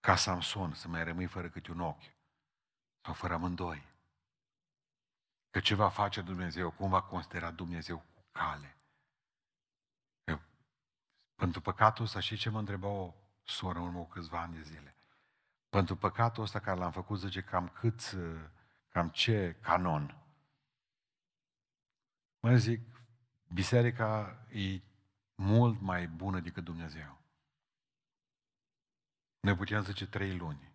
ca Samson să mai rămâi fără câte un ochi sau fără amândoi. Că ce va face Dumnezeu, cum va considera Dumnezeu cu cale. Eu, pentru păcatul ăsta, și ce mă întreba o soră în urmă câțiva ani de zile? Pentru păcatul ăsta care l-am făcut, zice, cam cât, cam ce canon? Mă zic, biserica e mult mai bună decât Dumnezeu. Noi putem zice trei luni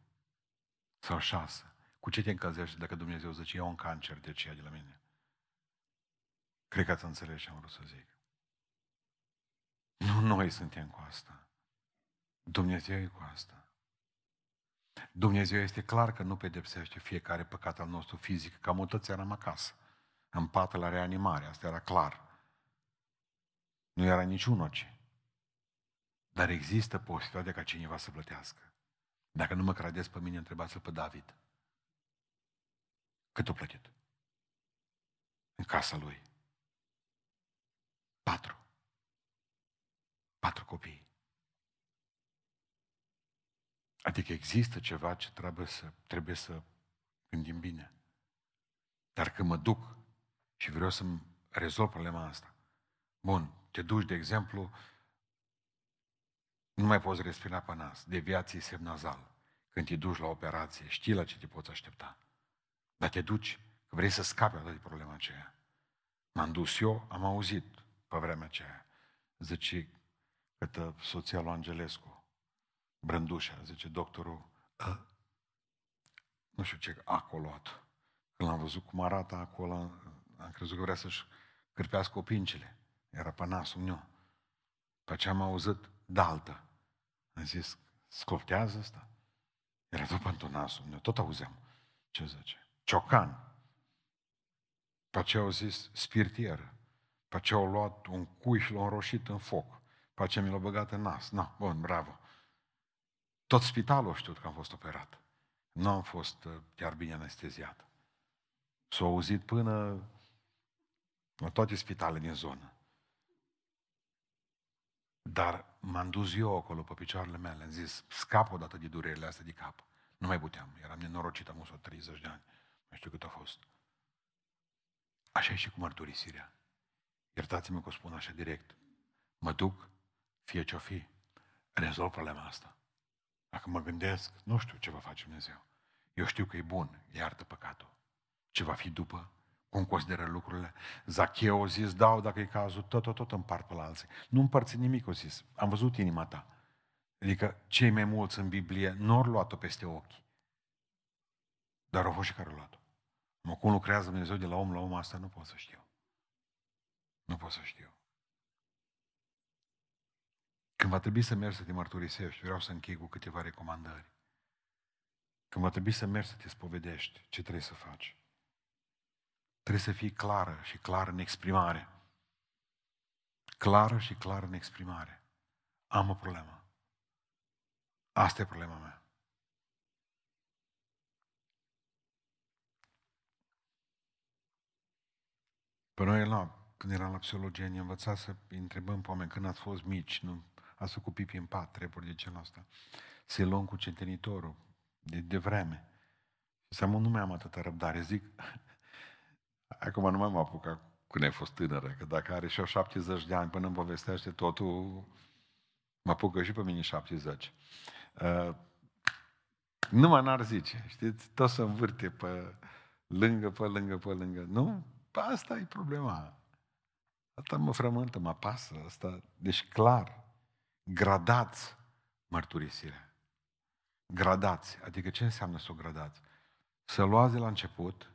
sau șase. Cu ce te încălzești dacă Dumnezeu zice, eu un cancer de aceea de la mine? Cred că ați înțeles ce am vrut să zic. Nu noi suntem cu asta. Dumnezeu e cu asta. Dumnezeu este clar că nu pedepsește fiecare păcat al nostru fizic, ca multă eram acasă, în pat la reanimare, asta era clar. Nu era niciun oce. Dar există posibilitatea ca cineva să plătească. Dacă nu mă credeți pe mine, întrebați-l pe David. Cât o plătit? În casa lui. Patru. Patru copii. Adică există ceva ce trebuie să, trebuie să gândim bine. Dar când mă duc și vreau să-mi rezolv problema asta, bun, te duci, de exemplu, nu mai poți respira pe nas, deviație semnazal. Când te duci la operație, știi la ce te poți aștepta. Dar te duci, că vrei să scapi de problema aceea. M-am dus eu, am auzit pe vremea aceea. Zice, cătă soția lui Angelescu, Brândușa, zice, doctorul, a, nu știu ce, acolo. Când l-am văzut cum arată acolo, am crezut că vrea să-și cârpească opincile. Era pe nasul meu. Pe ce am auzit daltă. Am zis, scoptează asta? Era tot pentru nasul meu, tot auzeam. Ce zice? Ciocan. Pe aceea au zis spirtieră. Pe aceea au luat un cuiș și l-au înroșit în foc. Pe aceea mi l-au băgat în nas. Na, bun, bravo. Tot spitalul știu că am fost operat. Nu am fost uh, chiar bine anesteziat. S-au auzit până la toate spitalele din zonă. Dar m-am dus eu acolo pe picioarele mele, am zis, scap odată de durerile astea de cap. Nu mai puteam, eram nenorocit, am 130 de ani. Nu știu cât a fost. Așa e și cu mărturisirea. Iertați-mă că o spun așa direct. Mă duc, fie ce-o fi, rezolv problema asta. Dacă mă gândesc, nu știu ce va face Dumnezeu. Eu știu că e bun, iartă păcatul. Ce va fi după, cum consideră lucrurile. Zacheu a zis, dau dacă e cazul, tot, tot, tot împart pe la alții. Nu împărți nimic, a zis. Am văzut inima ta. Adică cei mai mulți în Biblie nu au luat-o peste ochi. Dar au fost și care au luat-o. Mă, cum lucrează Dumnezeu de la om la om, asta nu pot să știu. Nu pot să știu. Când va trebui să mergi să te mărturisești, vreau să închei cu câteva recomandări. Când va trebui să mergi să te spovedești, ce trebuie să faci? Trebuie să fii clară și clar în exprimare. Clară și clar în exprimare. Am o problemă. Asta e problema mea. Pe noi, la, când eram la psihologie, ne învăța să întrebăm pe oameni când ați fost mici, nu ați făcut pipi în pat, treburi de genul ăsta. Se luăm cu centenitorul, de, de vreme. Și să nu mai am atâta răbdare. Zic, acum nu mai mă apuc când ai fost tânără, că dacă are și o 70 de ani până îmi povestește totul, mă apucă și pe mine 70. Uh, numai n-ar zice, știți, tot să învârte pe lângă, pe lângă, pe lângă. Nu? Asta e problema. Asta mă frământă, mă apasă. Asta. Deci clar, gradați mărturisirea. Gradați. Adică ce înseamnă să o gradați? Să luați de la început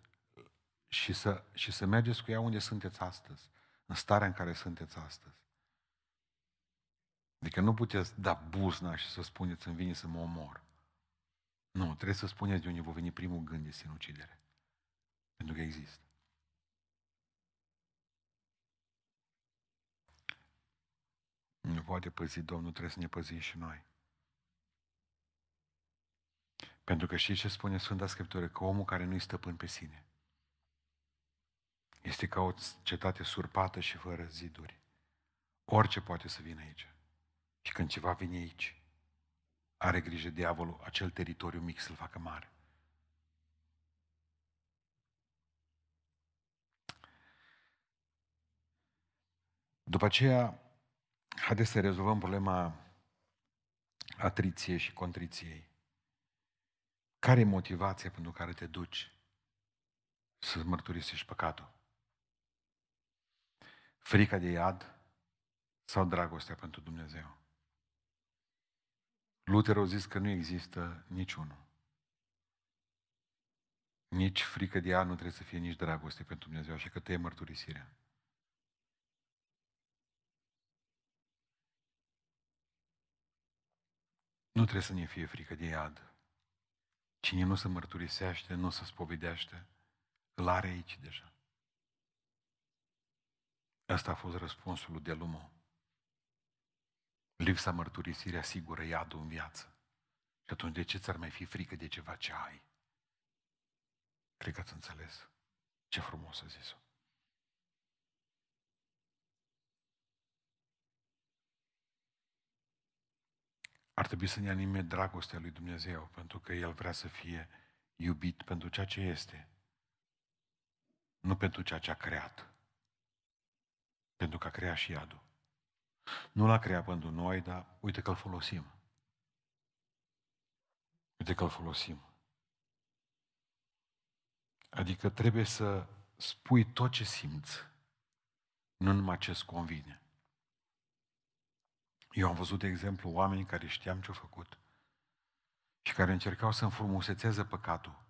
și să, și să mergeți cu ea unde sunteți astăzi. În starea în care sunteți astăzi. Adică nu puteți da buzna și să spuneți îmi vine să mă omor. Nu, trebuie să spuneți de unde vă veni primul gând de sinucidere. Pentru că există. Nu poate păzi Domnul, trebuie să ne păzim și noi. Pentru că știți ce spune Sfânta Scriptură? Că omul care nu-i stăpân pe sine este ca o cetate surpată și fără ziduri. Orice poate să vină aici. Și când ceva vine aici, are grijă diavolul acel teritoriu mic să-l facă mare. După aceea, haideți să rezolvăm problema atriției și contriției. Care e motivația pentru care te duci să mărturisești păcatul? Frica de iad sau dragostea pentru Dumnezeu? Luther a zis că nu există niciunul. Nici frică de iad nu trebuie să fie nici dragoste pentru Dumnezeu, așa că te mărturisirea. Nu trebuie să ne fie frică de iad. Cine nu se mărturisește, nu se spovedește, îl are aici deja. Asta a fost răspunsul lui Delumo. Lipsa mărturisirii asigură iadul în viață. Și atunci de ce ți-ar mai fi frică de ceva ce ai? Cred că ați înțeles. Ce frumos a zis-o. Ar trebui să ne anime dragostea lui Dumnezeu, pentru că El vrea să fie iubit pentru ceea ce este, nu pentru ceea ce a creat. Pentru că a creat și iadul. Nu l-a creat pentru noi, dar uite că îl folosim. Uite că îl folosim. Adică trebuie să spui tot ce simți, nu numai ce îți convine. Eu am văzut, de exemplu, oameni care știam ce-au făcut și care încercau să înfrumusețeze păcatul.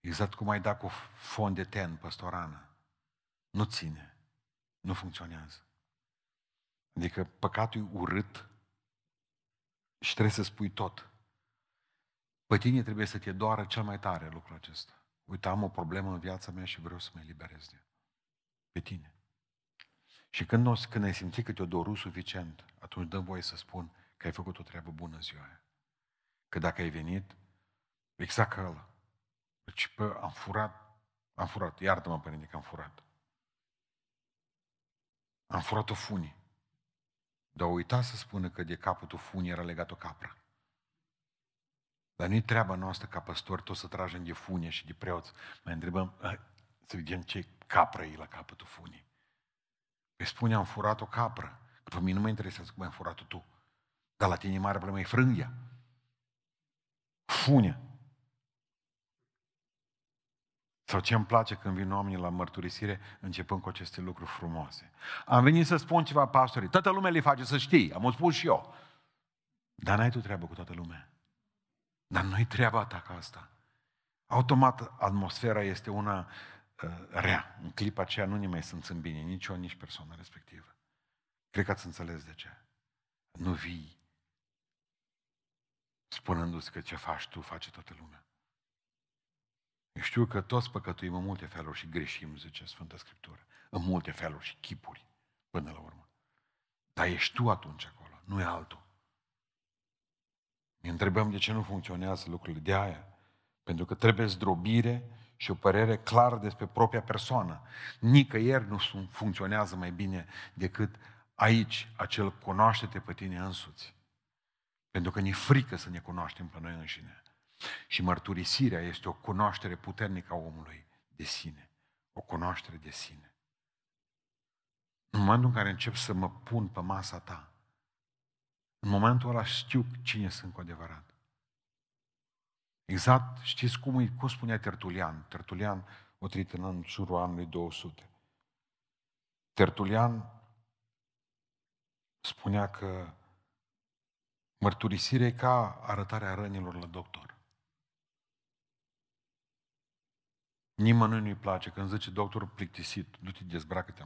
Exact cum ai da cu fond de ten păstorană. Nu ține. Nu funcționează. Adică păcatul e urât și trebuie să spui tot. Pe tine trebuie să te doară cel mai tare lucrul acesta. Uite, am o problemă în viața mea și vreau să mă eliberez de Pe tine. Și când, o, când ai simțit că te-o doru suficient, atunci dăm voie să spun că ai făcut o treabă bună în ziua aia. Că dacă ai venit, exact ca ăla. Deci, pă, am furat, am furat, iartă-mă, părinte, că am furat. Am furat o funie. Dar uita să spună că de capătul funii era legat o capră. Dar nu-i treaba noastră ca păstori tot să tragem de funie și de preoți. Mai întrebăm, să vedem ce capră e la capătul funii. Păi spune, am furat o capră. Că pe mine nu mă interesează cum ai furat tu. Dar la tine mare problemă e frânghia. Funia. Sau ce îmi place când vin oamenii la mărturisire, începând cu aceste lucruri frumoase. Am venit să spun ceva pastorii. Toată lumea le face să știi. Am o spus și eu. Dar n-ai tu treabă cu toată lumea. Dar nu-i treaba ta ca asta. Automat atmosfera este una uh, rea. În clipa aceea nu ne mai sunt bine, nici eu, nici persoana respectivă. Cred că ați înțeles de ce. Nu vii spunându-ți că ce faci tu, face toată lumea. Eu știu că toți păcătuim în multe feluri și greșim, zice Sfânta Scriptură. În multe feluri și chipuri, până la urmă. Dar ești tu atunci acolo, nu e altul. Ne întrebăm de ce nu funcționează lucrurile de aia. Pentru că trebuie zdrobire și o părere clară despre propria persoană. Nicăieri nu funcționează mai bine decât aici, acel cunoaște-te pe tine însuți. Pentru că ne frică să ne cunoaștem pe noi înșine. Și mărturisirea este o cunoaștere puternică a omului de sine. O cunoaștere de sine. În momentul în care încep să mă pun pe masa ta, în momentul ăla știu cine sunt cu adevărat. Exact, știți cum, cum spunea Tertulian? Tertulian, o trăit în jurul anului 200. Tertulian spunea că mărturisirea e ca arătarea rănilor la doctor. Nimănui nu-i place când zice doctorul plictisit, du-te, dezbracă-te.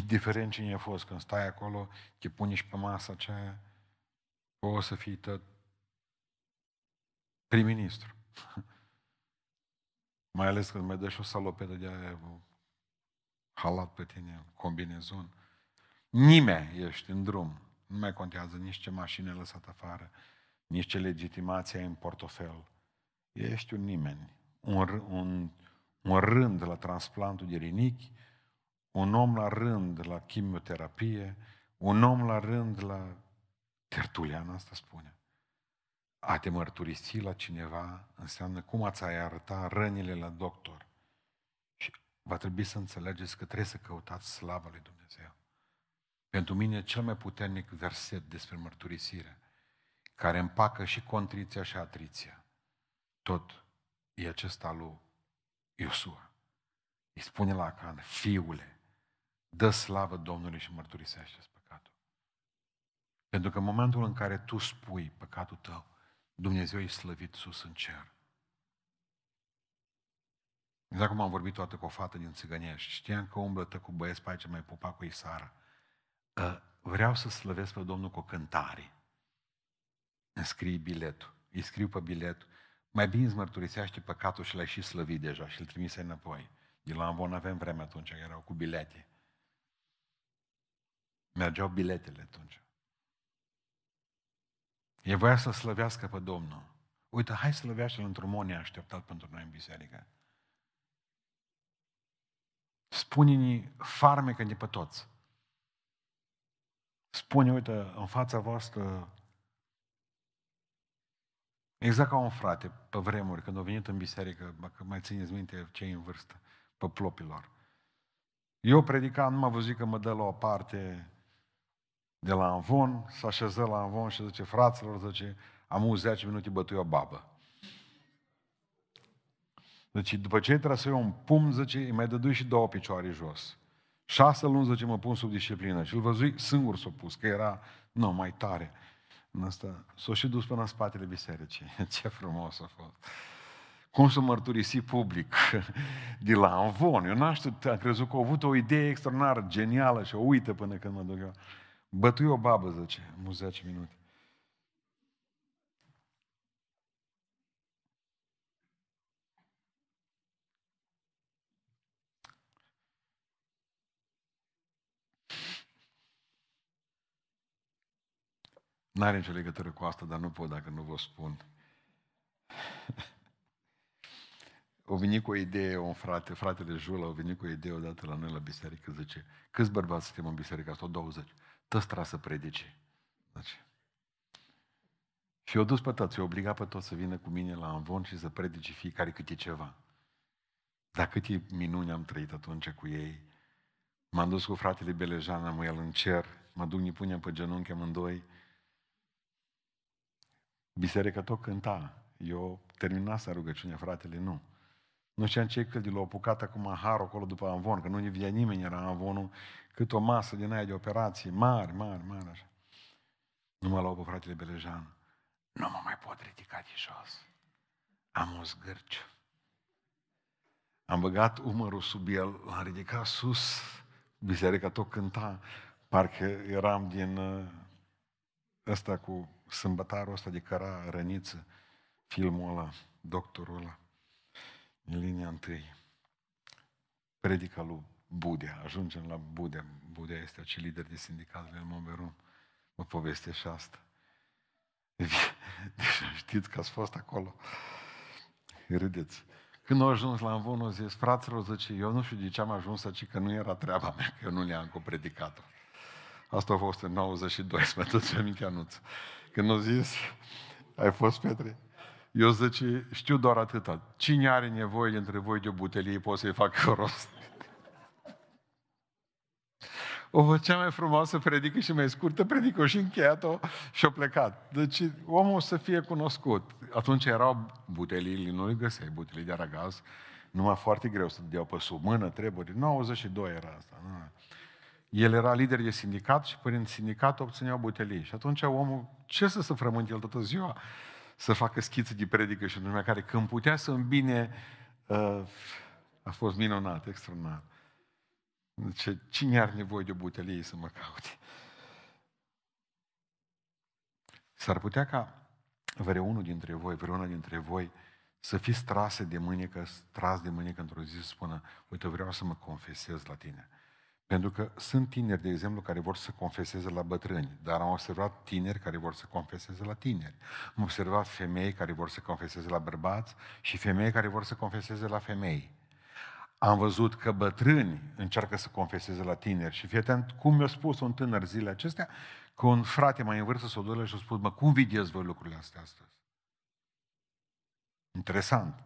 Indiferent cine a fost, când stai acolo, te puni și pe masa aceea, o să fii tot prim-ministru. Mai ales când mai dă și o salopedă de aia, halat pe tine, combinezon. Nimeni ești în drum. Nu mai contează nici ce mașină ai lăsat afară, nici ce legitimație ai în portofel. Ești un nimeni. Un, un, un rând la transplantul de rinichi, un om la rând la chimioterapie, un om la rând la tertulian, asta spune. A te mărturisi la cineva înseamnă cum ați ai arăta rănile la doctor. Și va trebui să înțelegeți că trebuie să căutați slava lui Dumnezeu. Pentru mine cel mai puternic verset despre mărturisire, care împacă și contriția și atriția, tot e acesta lui Iosua. Îi spune la Acan, fiule, Dă slavă Domnului și mărturisește păcatul. Pentru că în momentul în care tu spui păcatul tău, Dumnezeu e slăvit sus în cer. Exact cum am vorbit toată cu o fată din Țigănești. Știam că umblă cu băieți pe aici, mai pupa cu Isara. Ă, vreau să slăvesc pe Domnul cu o cântare. Îmi scrii biletul. Îi scriu pe bilet. Mai bine îți mărturisește păcatul și l-ai și slăvit deja și îl trimise înapoi. De la Ambon avem vreme atunci, erau cu bilete. Mergeau biletele atunci. E voia să slăvească pe Domnul. Uite, hai să slăvească-L într-un mod neașteptat pentru noi în biserică. Spune-ne farmecă-ne pe toți. Spune, uite, în fața voastră, exact ca un frate, pe vremuri, când a venit în biserică, că mai țineți minte cei în vârstă, pe plopilor. Eu predicam, nu m-a văzut că mă dă la o parte de la Anvon, s-a așezat la Anvon și zice, fraților, zice, am 10 minute bătui o babă. Deci după ce trebuie să iau un pum, zice, îi mai dădui și două picioare jos. Șase luni, zice, mă pun sub disciplină. Și îl văzui singur s-a pus, că era, nu, mai tare. În asta, s-a și dus până în spatele bisericii. Ce frumos a fost. cum să mărturisi public de la Anvon. Eu n-am știut, am crezut că a avut o idee extraordinară, genială și o uită până când mă duc eu. Bătui o babă, zice, în 10 minute. N-are nicio legătură cu asta, dar nu pot dacă nu vă spun. o venit cu o idee, un frate, fratele Jula, o venit cu o idee odată la noi la biserică, zice, câți bărbați suntem în biserică asta? 20. Toți trebuie să predice. Zice. Și eu dus pe toți, eu obliga pe toți să vină cu mine la Anvon și să predice fiecare câte ceva. Dar câte minuni am trăit atunci cu ei. M-am dus cu fratele Belejan, am el în cer, mă duc, ne punem pe genunchi amândoi. Biserica tot cânta. Eu terminasem rugăciunea, fratele, nu. Nu știam ce cât de l-au apucat acum harul acolo după Anvon, că nu ne vedea nimeni, era Anvonul, cât o masă din aia de operații, mari, mari, mari, așa. Nu mă luau pe fratele Belejan. Nu mă mai pot ridica de jos. Am o zgârciu. Am băgat umărul sub el, l-am ridicat sus, biserica tot cânta, parcă eram din uh, ăsta cu sâmbătarul ăsta de căra răniță, filmul ăla, doctorul ăla în linia întâi. Predica lui Budea. Ajungem la Budea. Budea este acel lider de sindicat de Monberon. Mă poveste și asta. Deci știți că ați fost acolo. Râdeți. Când au ajuns la Învon, au zis, fraților, zice, eu nu știu de ce am ajuns aici, că nu era treaba mea, că eu nu le-am cu predicatul. Asta a fost în 92, mă tot ce aminte anunț. Când au zis, ai fost, Petre? Eu zice, știu doar atâta. Cine are nevoie dintre voi de o butelie, pot să-i fac rost. O văd cea mai frumoasă predică și mai scurtă predică și încheiat-o și a plecat. Deci omul o să fie cunoscut. Atunci erau butelii, nu îi găseai, butelii de aragaz, numai foarte greu să deau pe sub mână, trebuie. 92 era asta. Nu? El era lider de sindicat și prin sindicat obțineau butelii. Și atunci omul, ce să se frământe el toată ziua? să facă schițe de predică și lumea care când putea să îmbine, uh, a fost minunat, extraordinar. Deci, cine are nevoie de o butelie să mă caute? S-ar putea ca vreunul dintre voi, vreuna dintre voi, să fiți trase de mânecă, tras de mânecă într-o zi să spună, uite, vreau să mă confesez la tine. Pentru că sunt tineri, de exemplu, care vor să confeseze la bătrâni, dar am observat tineri care vor să confeseze la tineri. Am observat femei care vor să confeseze la bărbați și femei care vor să confeseze la femei. Am văzut că bătrâni încearcă să confeseze la tineri și fii atent cum mi-a spus un tânăr zilele acestea, că un frate mai în vârstă s-o duce și a spus, mă, cum vedeți voi lucrurile astea astăzi? Interesant.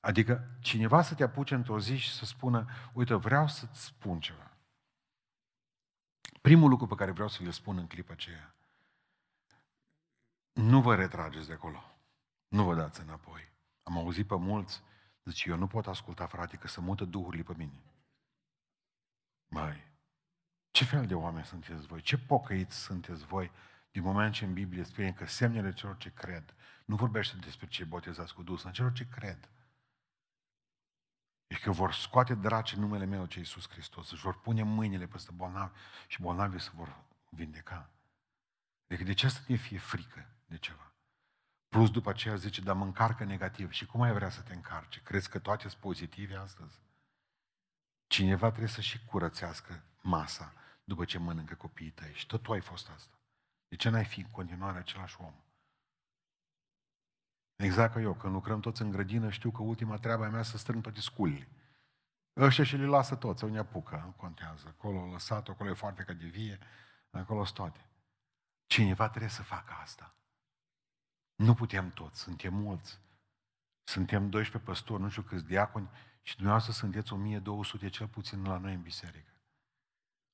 Adică cineva să te apuce într-o zi și să spună, uite, vreau să-ți spun ceva. Primul lucru pe care vreau să vi-l spun în clipa aceea, nu vă retrageți de acolo. Nu vă dați înapoi. Am auzit pe mulți, zice, eu nu pot asculta, frate, că să mută duhurile pe mine. Mai, ce fel de oameni sunteți voi? Ce pocăiți sunteți voi din moment ce în Biblie spune că semnele celor ce cred, nu vorbește despre cei botezați cu Duhul, sunt celor ce cred. E că vor scoate draci în numele meu, ce Iisus Hristos, își vor pune mâinile peste bolnavi și bolnavii se vor vindeca. Deci de ce să ne fie frică de ceva? Plus după aceea zice, dar mă încarcă negativ. Și cum ai vrea să te încarce? Crezi că toate sunt pozitive astăzi? Cineva trebuie să și curățească masa după ce mănâncă copiii tăi. Și tot tu ai fost asta. De ce n-ai fi în continuare același om? Exact ca eu, când lucrăm toți în grădină, știu că ultima treabă a mea să strâng toate sculile. Ăștia și le lasă toți, unii apucă, nu contează. Acolo lăsat, acolo e foarte ca de vie, acolo sunt toate. Cineva trebuie să facă asta. Nu putem toți, suntem mulți. Suntem 12 păstori, nu știu câți diaconi, și dumneavoastră sunteți 1200 cel puțin la noi în biserică.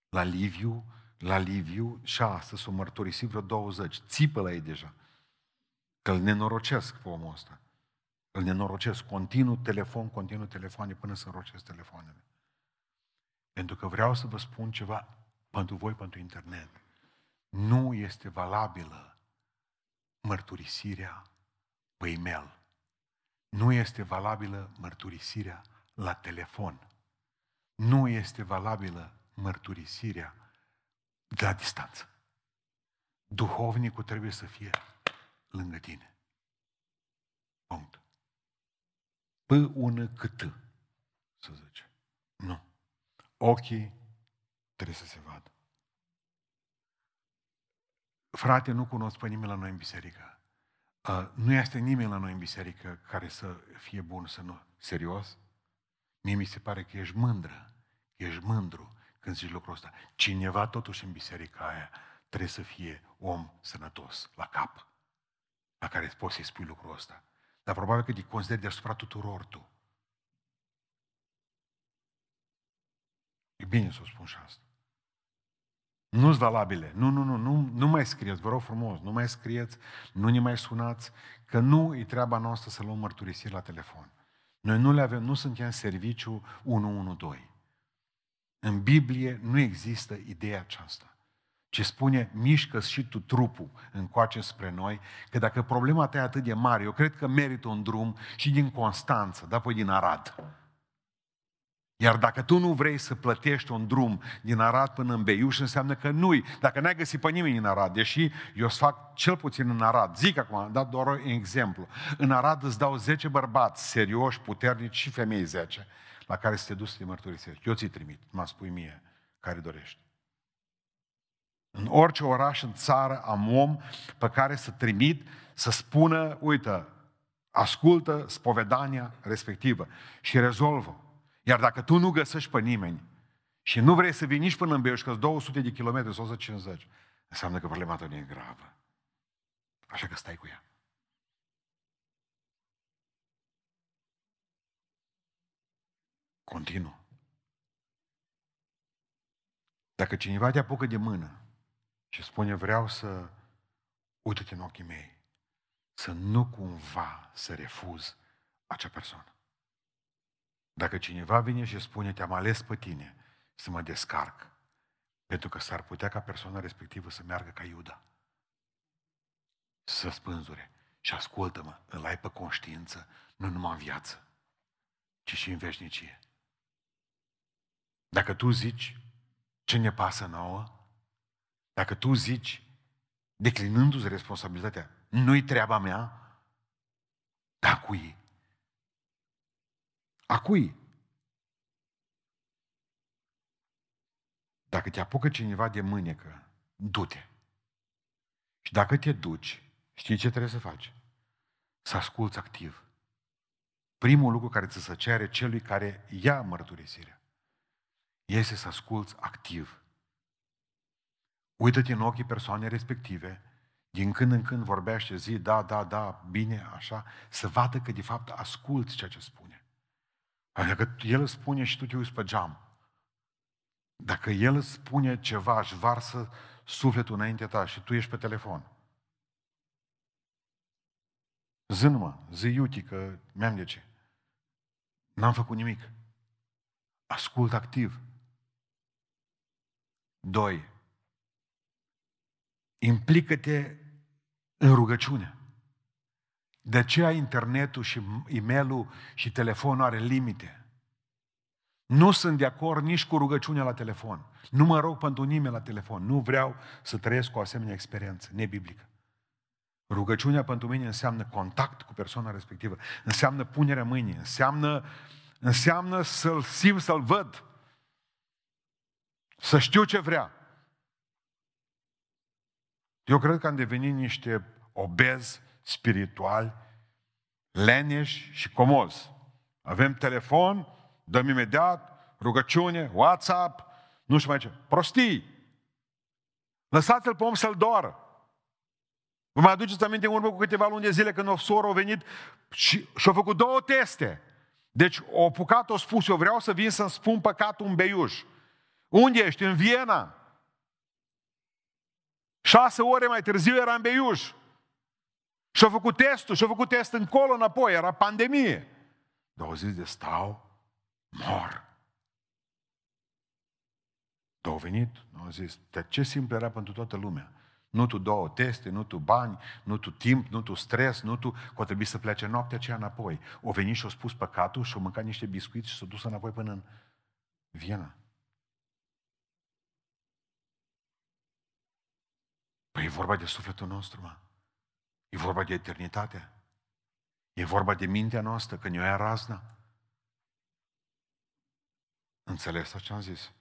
La Liviu, la Liviu și astăzi o mărturisit vreo 20. Țipă la ei deja. Că îl nenorocesc pe omul ăsta. Îl nenorocesc. Continuu telefon, continuu telefoane până să înrocesc telefoanele. Pentru că vreau să vă spun ceva pentru voi, pentru internet. Nu este valabilă mărturisirea pe e-mail. Nu este valabilă mărturisirea la telefon. Nu este valabilă mărturisirea de la distanță. Duhovnicul trebuie să fie lângă tine. Punct. P ună cât să zice. Nu. Ochii trebuie să se vadă. Frate, nu cunosc pe nimeni la noi în biserică. Uh, nu este nimeni la noi în biserică care să fie bun, să nu. Serios? Mie mi se pare că ești mândră, ești mândru când zici lucrul ăsta. Cineva totuși în biserica aia trebuie să fie om sănătos, la cap, la care poți să-i spui lucrul ăsta. Dar probabil că te consideri deasupra tuturor tu. E bine să o spun și asta. Nu-s valabile. Nu, nu, nu, nu, nu mai scrieți, vă rog frumos, nu mai scrieți, nu ne mai sunați, că nu e treaba noastră să luăm mărturisiri la telefon. Noi nu le avem, nu suntem serviciu 112. În Biblie nu există ideea aceasta. Ce spune, mișcă și tu trupul încoace spre noi, că dacă problema ta e atât de mare, eu cred că merită un drum și din Constanță, dar apoi din Arad. Iar dacă tu nu vrei să plătești un drum din Arad până în Beiuș, înseamnă că nu-i. Dacă n-ai găsit pe nimeni în Arad, deși eu să fac cel puțin în Arad, zic acum, am dat doar un exemplu. În Arad îți dau 10 bărbați serioși, puternici și femei 10, la care să te duci să te mărturisești. Eu ți-i trimit, mă spui mie care dorești. În orice oraș în țară am om pe care să trimit să spună, uite, ascultă spovedania respectivă și rezolvă. Iar dacă tu nu găsești pe nimeni și nu vrei să vii nici până în Beiuș, că 200 de kilometri sau 150, înseamnă că problema ta nu e gravă. Așa că stai cu ea. Continuu. Dacă cineva te apucă de mână și spune vreau să uite-te în ochii mei, să nu cumva să refuz acea persoană. Dacă cineva vine și spune, te-am ales pe tine să mă descarc, pentru că s-ar putea ca persoana respectivă să meargă ca Iuda, să spânzure. Și ascultă-mă, îl ai pe conștiință, nu numai în viață, ci și în veșnicie. Dacă tu zici ce ne pasă nouă, dacă tu zici, declinându-ți responsabilitatea, nu-i treaba mea, da cui? A cui? Dacă te apucă cineva de mânecă, du-te. Și dacă te duci, știi ce trebuie să faci? Să asculți activ. Primul lucru care ți se cere celui care ia mărturisirea este să asculți activ. Uită-te în ochii persoanei respective, din când în când vorbește, zi, da, da, da, bine, așa, să vadă că de fapt asculți ceea ce spune. Adică el îți spune și tu te uiți pe geam. Dacă el îți spune ceva, își varsă sufletul înaintea ta și tu ești pe telefon. Zână-mă, zi iuti că mi-am de ce. N-am făcut nimic. Ascult activ. Doi. Implică-te în rugăciune. De aceea internetul și e-mailul și telefonul are limite. Nu sunt de acord nici cu rugăciunea la telefon. Nu mă rog pentru nimeni la telefon. Nu vreau să trăiesc o asemenea experiență nebiblică. Rugăciunea pentru mine înseamnă contact cu persoana respectivă, înseamnă punerea mâinii, înseamnă, înseamnă să-l simt, să-l văd, să știu ce vrea. Eu cred că am devenit niște obezi spirituali, leneși și comozi. Avem telefon, dăm imediat, rugăciune, WhatsApp, nu știu mai ce. Prostii! Lăsați-l pe om să-l doară. Vă mai aduceți aminte în urmă cu câteva luni de zile când o soră a venit și și-a făcut două teste. Deci o apucat, o spus, eu vreau să vin să-mi spun păcatul în Beiuș. Unde ești? În Viena. Șase ore mai târziu era în Beiuș. Și-a făcut testul, și-a făcut test încolo, înapoi, era pandemie. Dar au zis de stau, mor. Dar au venit, au zis, de ce simplu era pentru toată lumea. Nu tu două teste, nu tu bani, nu tu timp, nu tu stres, nu tu că o trebuie să plece noaptea aceea înapoi. O venit și o spus păcatul și o mâncat niște biscuiți și s-a dus înapoi până în Viena. Păi e vorba de sufletul nostru, mă. E vorba de eternitate. E vorba de mintea noastră, că ne ia razna. Înțeles ce am zis?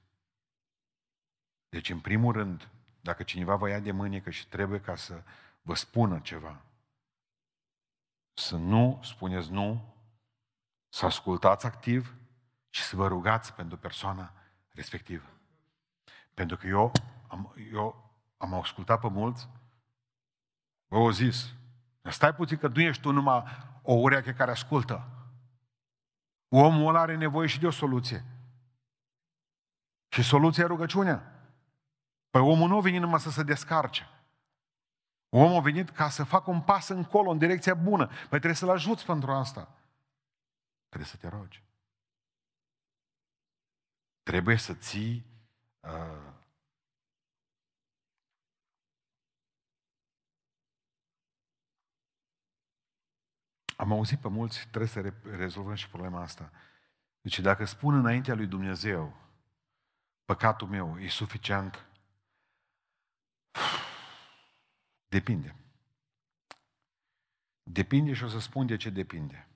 Deci, în primul rând, dacă cineva vă ia de mânecă și trebuie ca să vă spună ceva, să nu spuneți nu, să ascultați activ și să vă rugați pentru persoana respectivă. Pentru că eu am, eu am ascultat pe mulți, vă au zis, stai puțin că nu ești tu numai o ureche care ascultă. Omul ăla are nevoie și de o soluție. Și soluția e rugăciunea. Păi omul nu a venit numai să se descarce. Omul a venit ca să facă un pas încolo, în direcția bună. Păi trebuie să-l ajuți pentru asta. Trebuie să te rogi. Trebuie să ții uh, Am auzit pe mulți, trebuie să rezolvăm și problema asta. Deci dacă spun înaintea lui Dumnezeu, păcatul meu e suficient, depinde. Depinde și o să spun de ce depinde.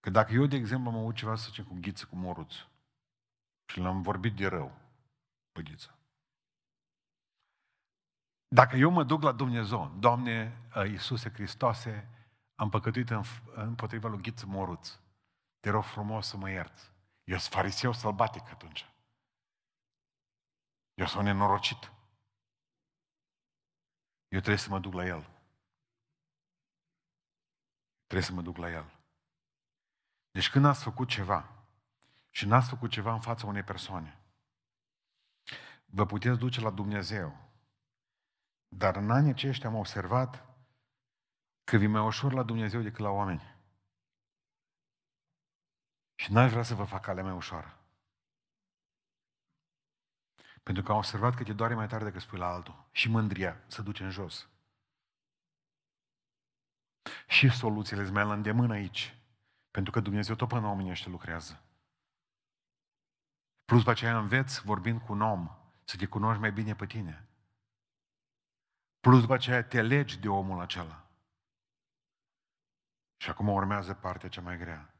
Că dacă eu, de exemplu, am avut ceva să zicem cu ghiță, cu moruț, și l-am vorbit de rău, pe ghiță. Dacă eu mă duc la Dumnezeu, Doamne Iisuse Hristoase, am păcătuit în, împotriva lui Ghiță Moruț. Te rog frumos să mă ierți. Eu sunt fariseu sălbatic atunci. Eu sunt nenorocit. Eu trebuie să mă duc la el. Trebuie să mă duc la el. Deci când ați făcut ceva și n-ați făcut ceva în fața unei persoane, vă puteți duce la Dumnezeu. Dar în anii aceștia am observat că vi mai ușor la Dumnezeu decât la oameni. Și n-aș vrea să vă fac calea mai ușoară. Pentru că am observat că te doare mai tare decât spui la altul. Și mândria se duce în jos. Și soluțiile îți mai la îndemână aici. Pentru că Dumnezeu tot până omenește lucrează. Plus după aceea înveți, vorbind cu un om, să te cunoști mai bine pe tine. Plus după aceea te legi de omul acela. Și acum urmează partea cea mai grea.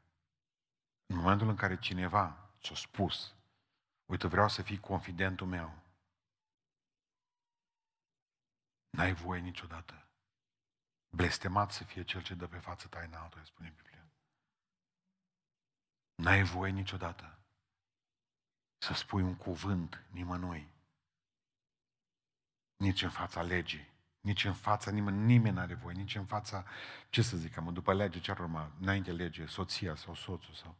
În momentul în care cineva ți-a spus, uite, vreau să fii confidentul meu, n-ai voie niciodată. Blestemat să fie cel ce dă pe față taina altuia, spune Biblia. N-ai voie niciodată să spui un cuvânt nimănui, nici în fața legii, nici în fața nimeni, nimeni nu are voie, nici în fața, ce să zic, mă, după lege ce ar urma, înainte lege, soția sau soțul sau...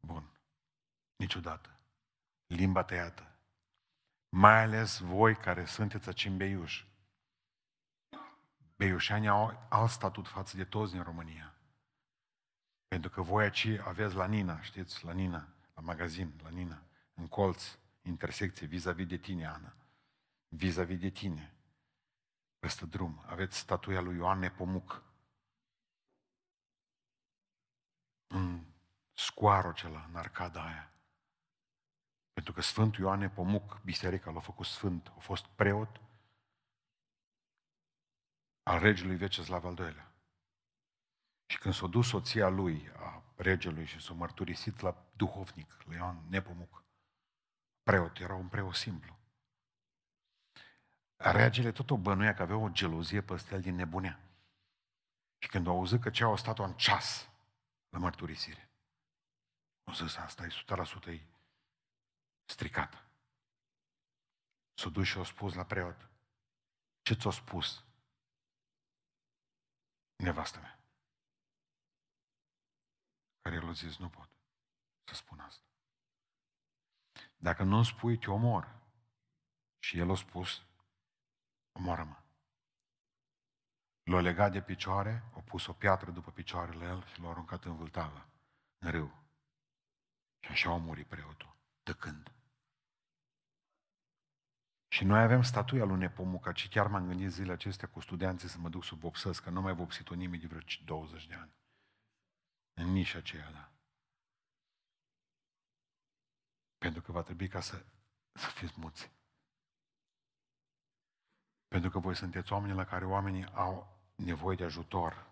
Bun. Niciodată. Limba tăiată. Mai ales voi care sunteți acimbeiuși. Beiușanii au alt statut față de toți din România. Pentru că voi aici aveți la Nina, știți, la Nina, la magazin, la Nina, în colț, intersecție, vis-a-vis de tine, Ana. Vis-a-vis de tine peste drum. Aveți statuia lui Ioan Nepomuc. În scoarul acela, în arcada aia. Pentru că Sfântul Ioan Nepomuc, biserica l-a făcut sfânt, a fost preot al regelui Veceslav al II-lea. Și când s-a dus soția lui, a regelui, și s-a mărturisit la duhovnic, la Ioan Nepomuc, preot, era un preot simplu. Regele tot o bănuia că avea o gelozie pe el din nebunea. Și când au auzit că ce au stat în ceas la mărturisire, au zis, asta e 100% e stricat. S-a dus și a spus la preot, ce ți-a spus nevastă mea? Care el a zis, nu pot să spun asta. Dacă nu spui, te omor. Și el a spus, omoară-mă. L-a legat de picioare, a pus o piatră după picioarele el și l-a aruncat în vâltavă, în râu. Și așa a murit preotul, tăcând. Și noi avem statuia lui Nepomuca, ci chiar m-am gândit zilele acestea cu studenții să mă duc să vopsesc, că nu mai vopsit-o nimeni de vreo 20 de ani. În nișa aceea, da. Pentru că va trebui ca să, să fiți muți. Pentru că voi sunteți oameni la care oamenii au nevoie de ajutor.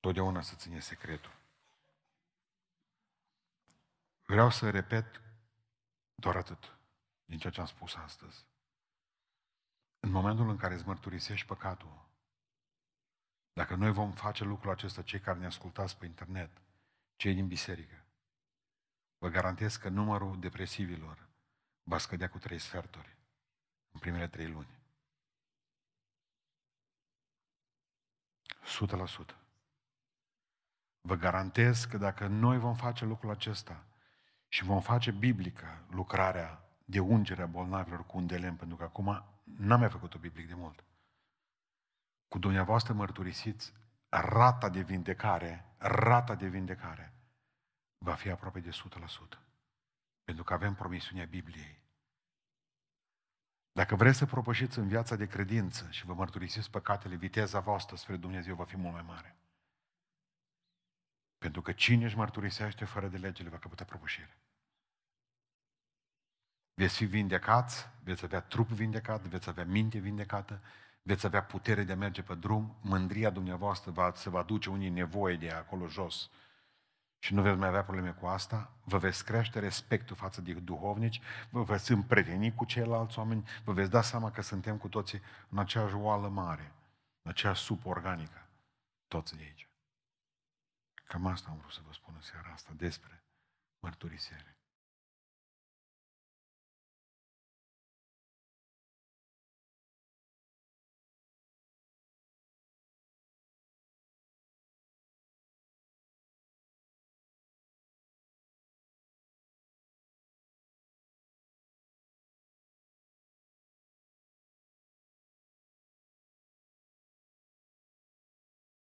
Totdeauna să ține secretul. Vreau să repet doar atât din ceea ce am spus astăzi. În momentul în care îți mărturisești păcatul, dacă noi vom face lucrul acesta, cei care ne ascultați pe internet, cei din biserică, vă garantez că numărul depresivilor va scădea cu trei sferturi în primele trei luni. 100%. Vă garantez că dacă noi vom face lucrul acesta și vom face biblică lucrarea de ungere a bolnavilor cu un de lemn, pentru că acum n-am mai făcut-o biblic de mult. Cu dumneavoastră mărturisiți, rata de vindecare, rata de vindecare va fi aproape de 100%. Pentru că avem promisiunea Bibliei. Dacă vreți să propășiți în viața de credință și vă mărturisiți păcatele, viteza voastră spre Dumnezeu va fi mult mai mare. Pentru că cine își mărturisește fără de legele va căpăta propășire. Veți fi vindecați, veți avea trup vindecat, veți avea minte vindecată, veți avea putere de a merge pe drum, mândria dumneavoastră va, se va duce unii nevoie de acolo jos și nu veți mai avea probleme cu asta, vă veți crește respectul față de duhovnici, vă veți împrieteni cu ceilalți oameni, vă veți da seama că suntem cu toții în aceeași oală mare, în aceeași supă organică, toți de aici. Cam asta am vrut să vă spun în seara asta despre mărturisire.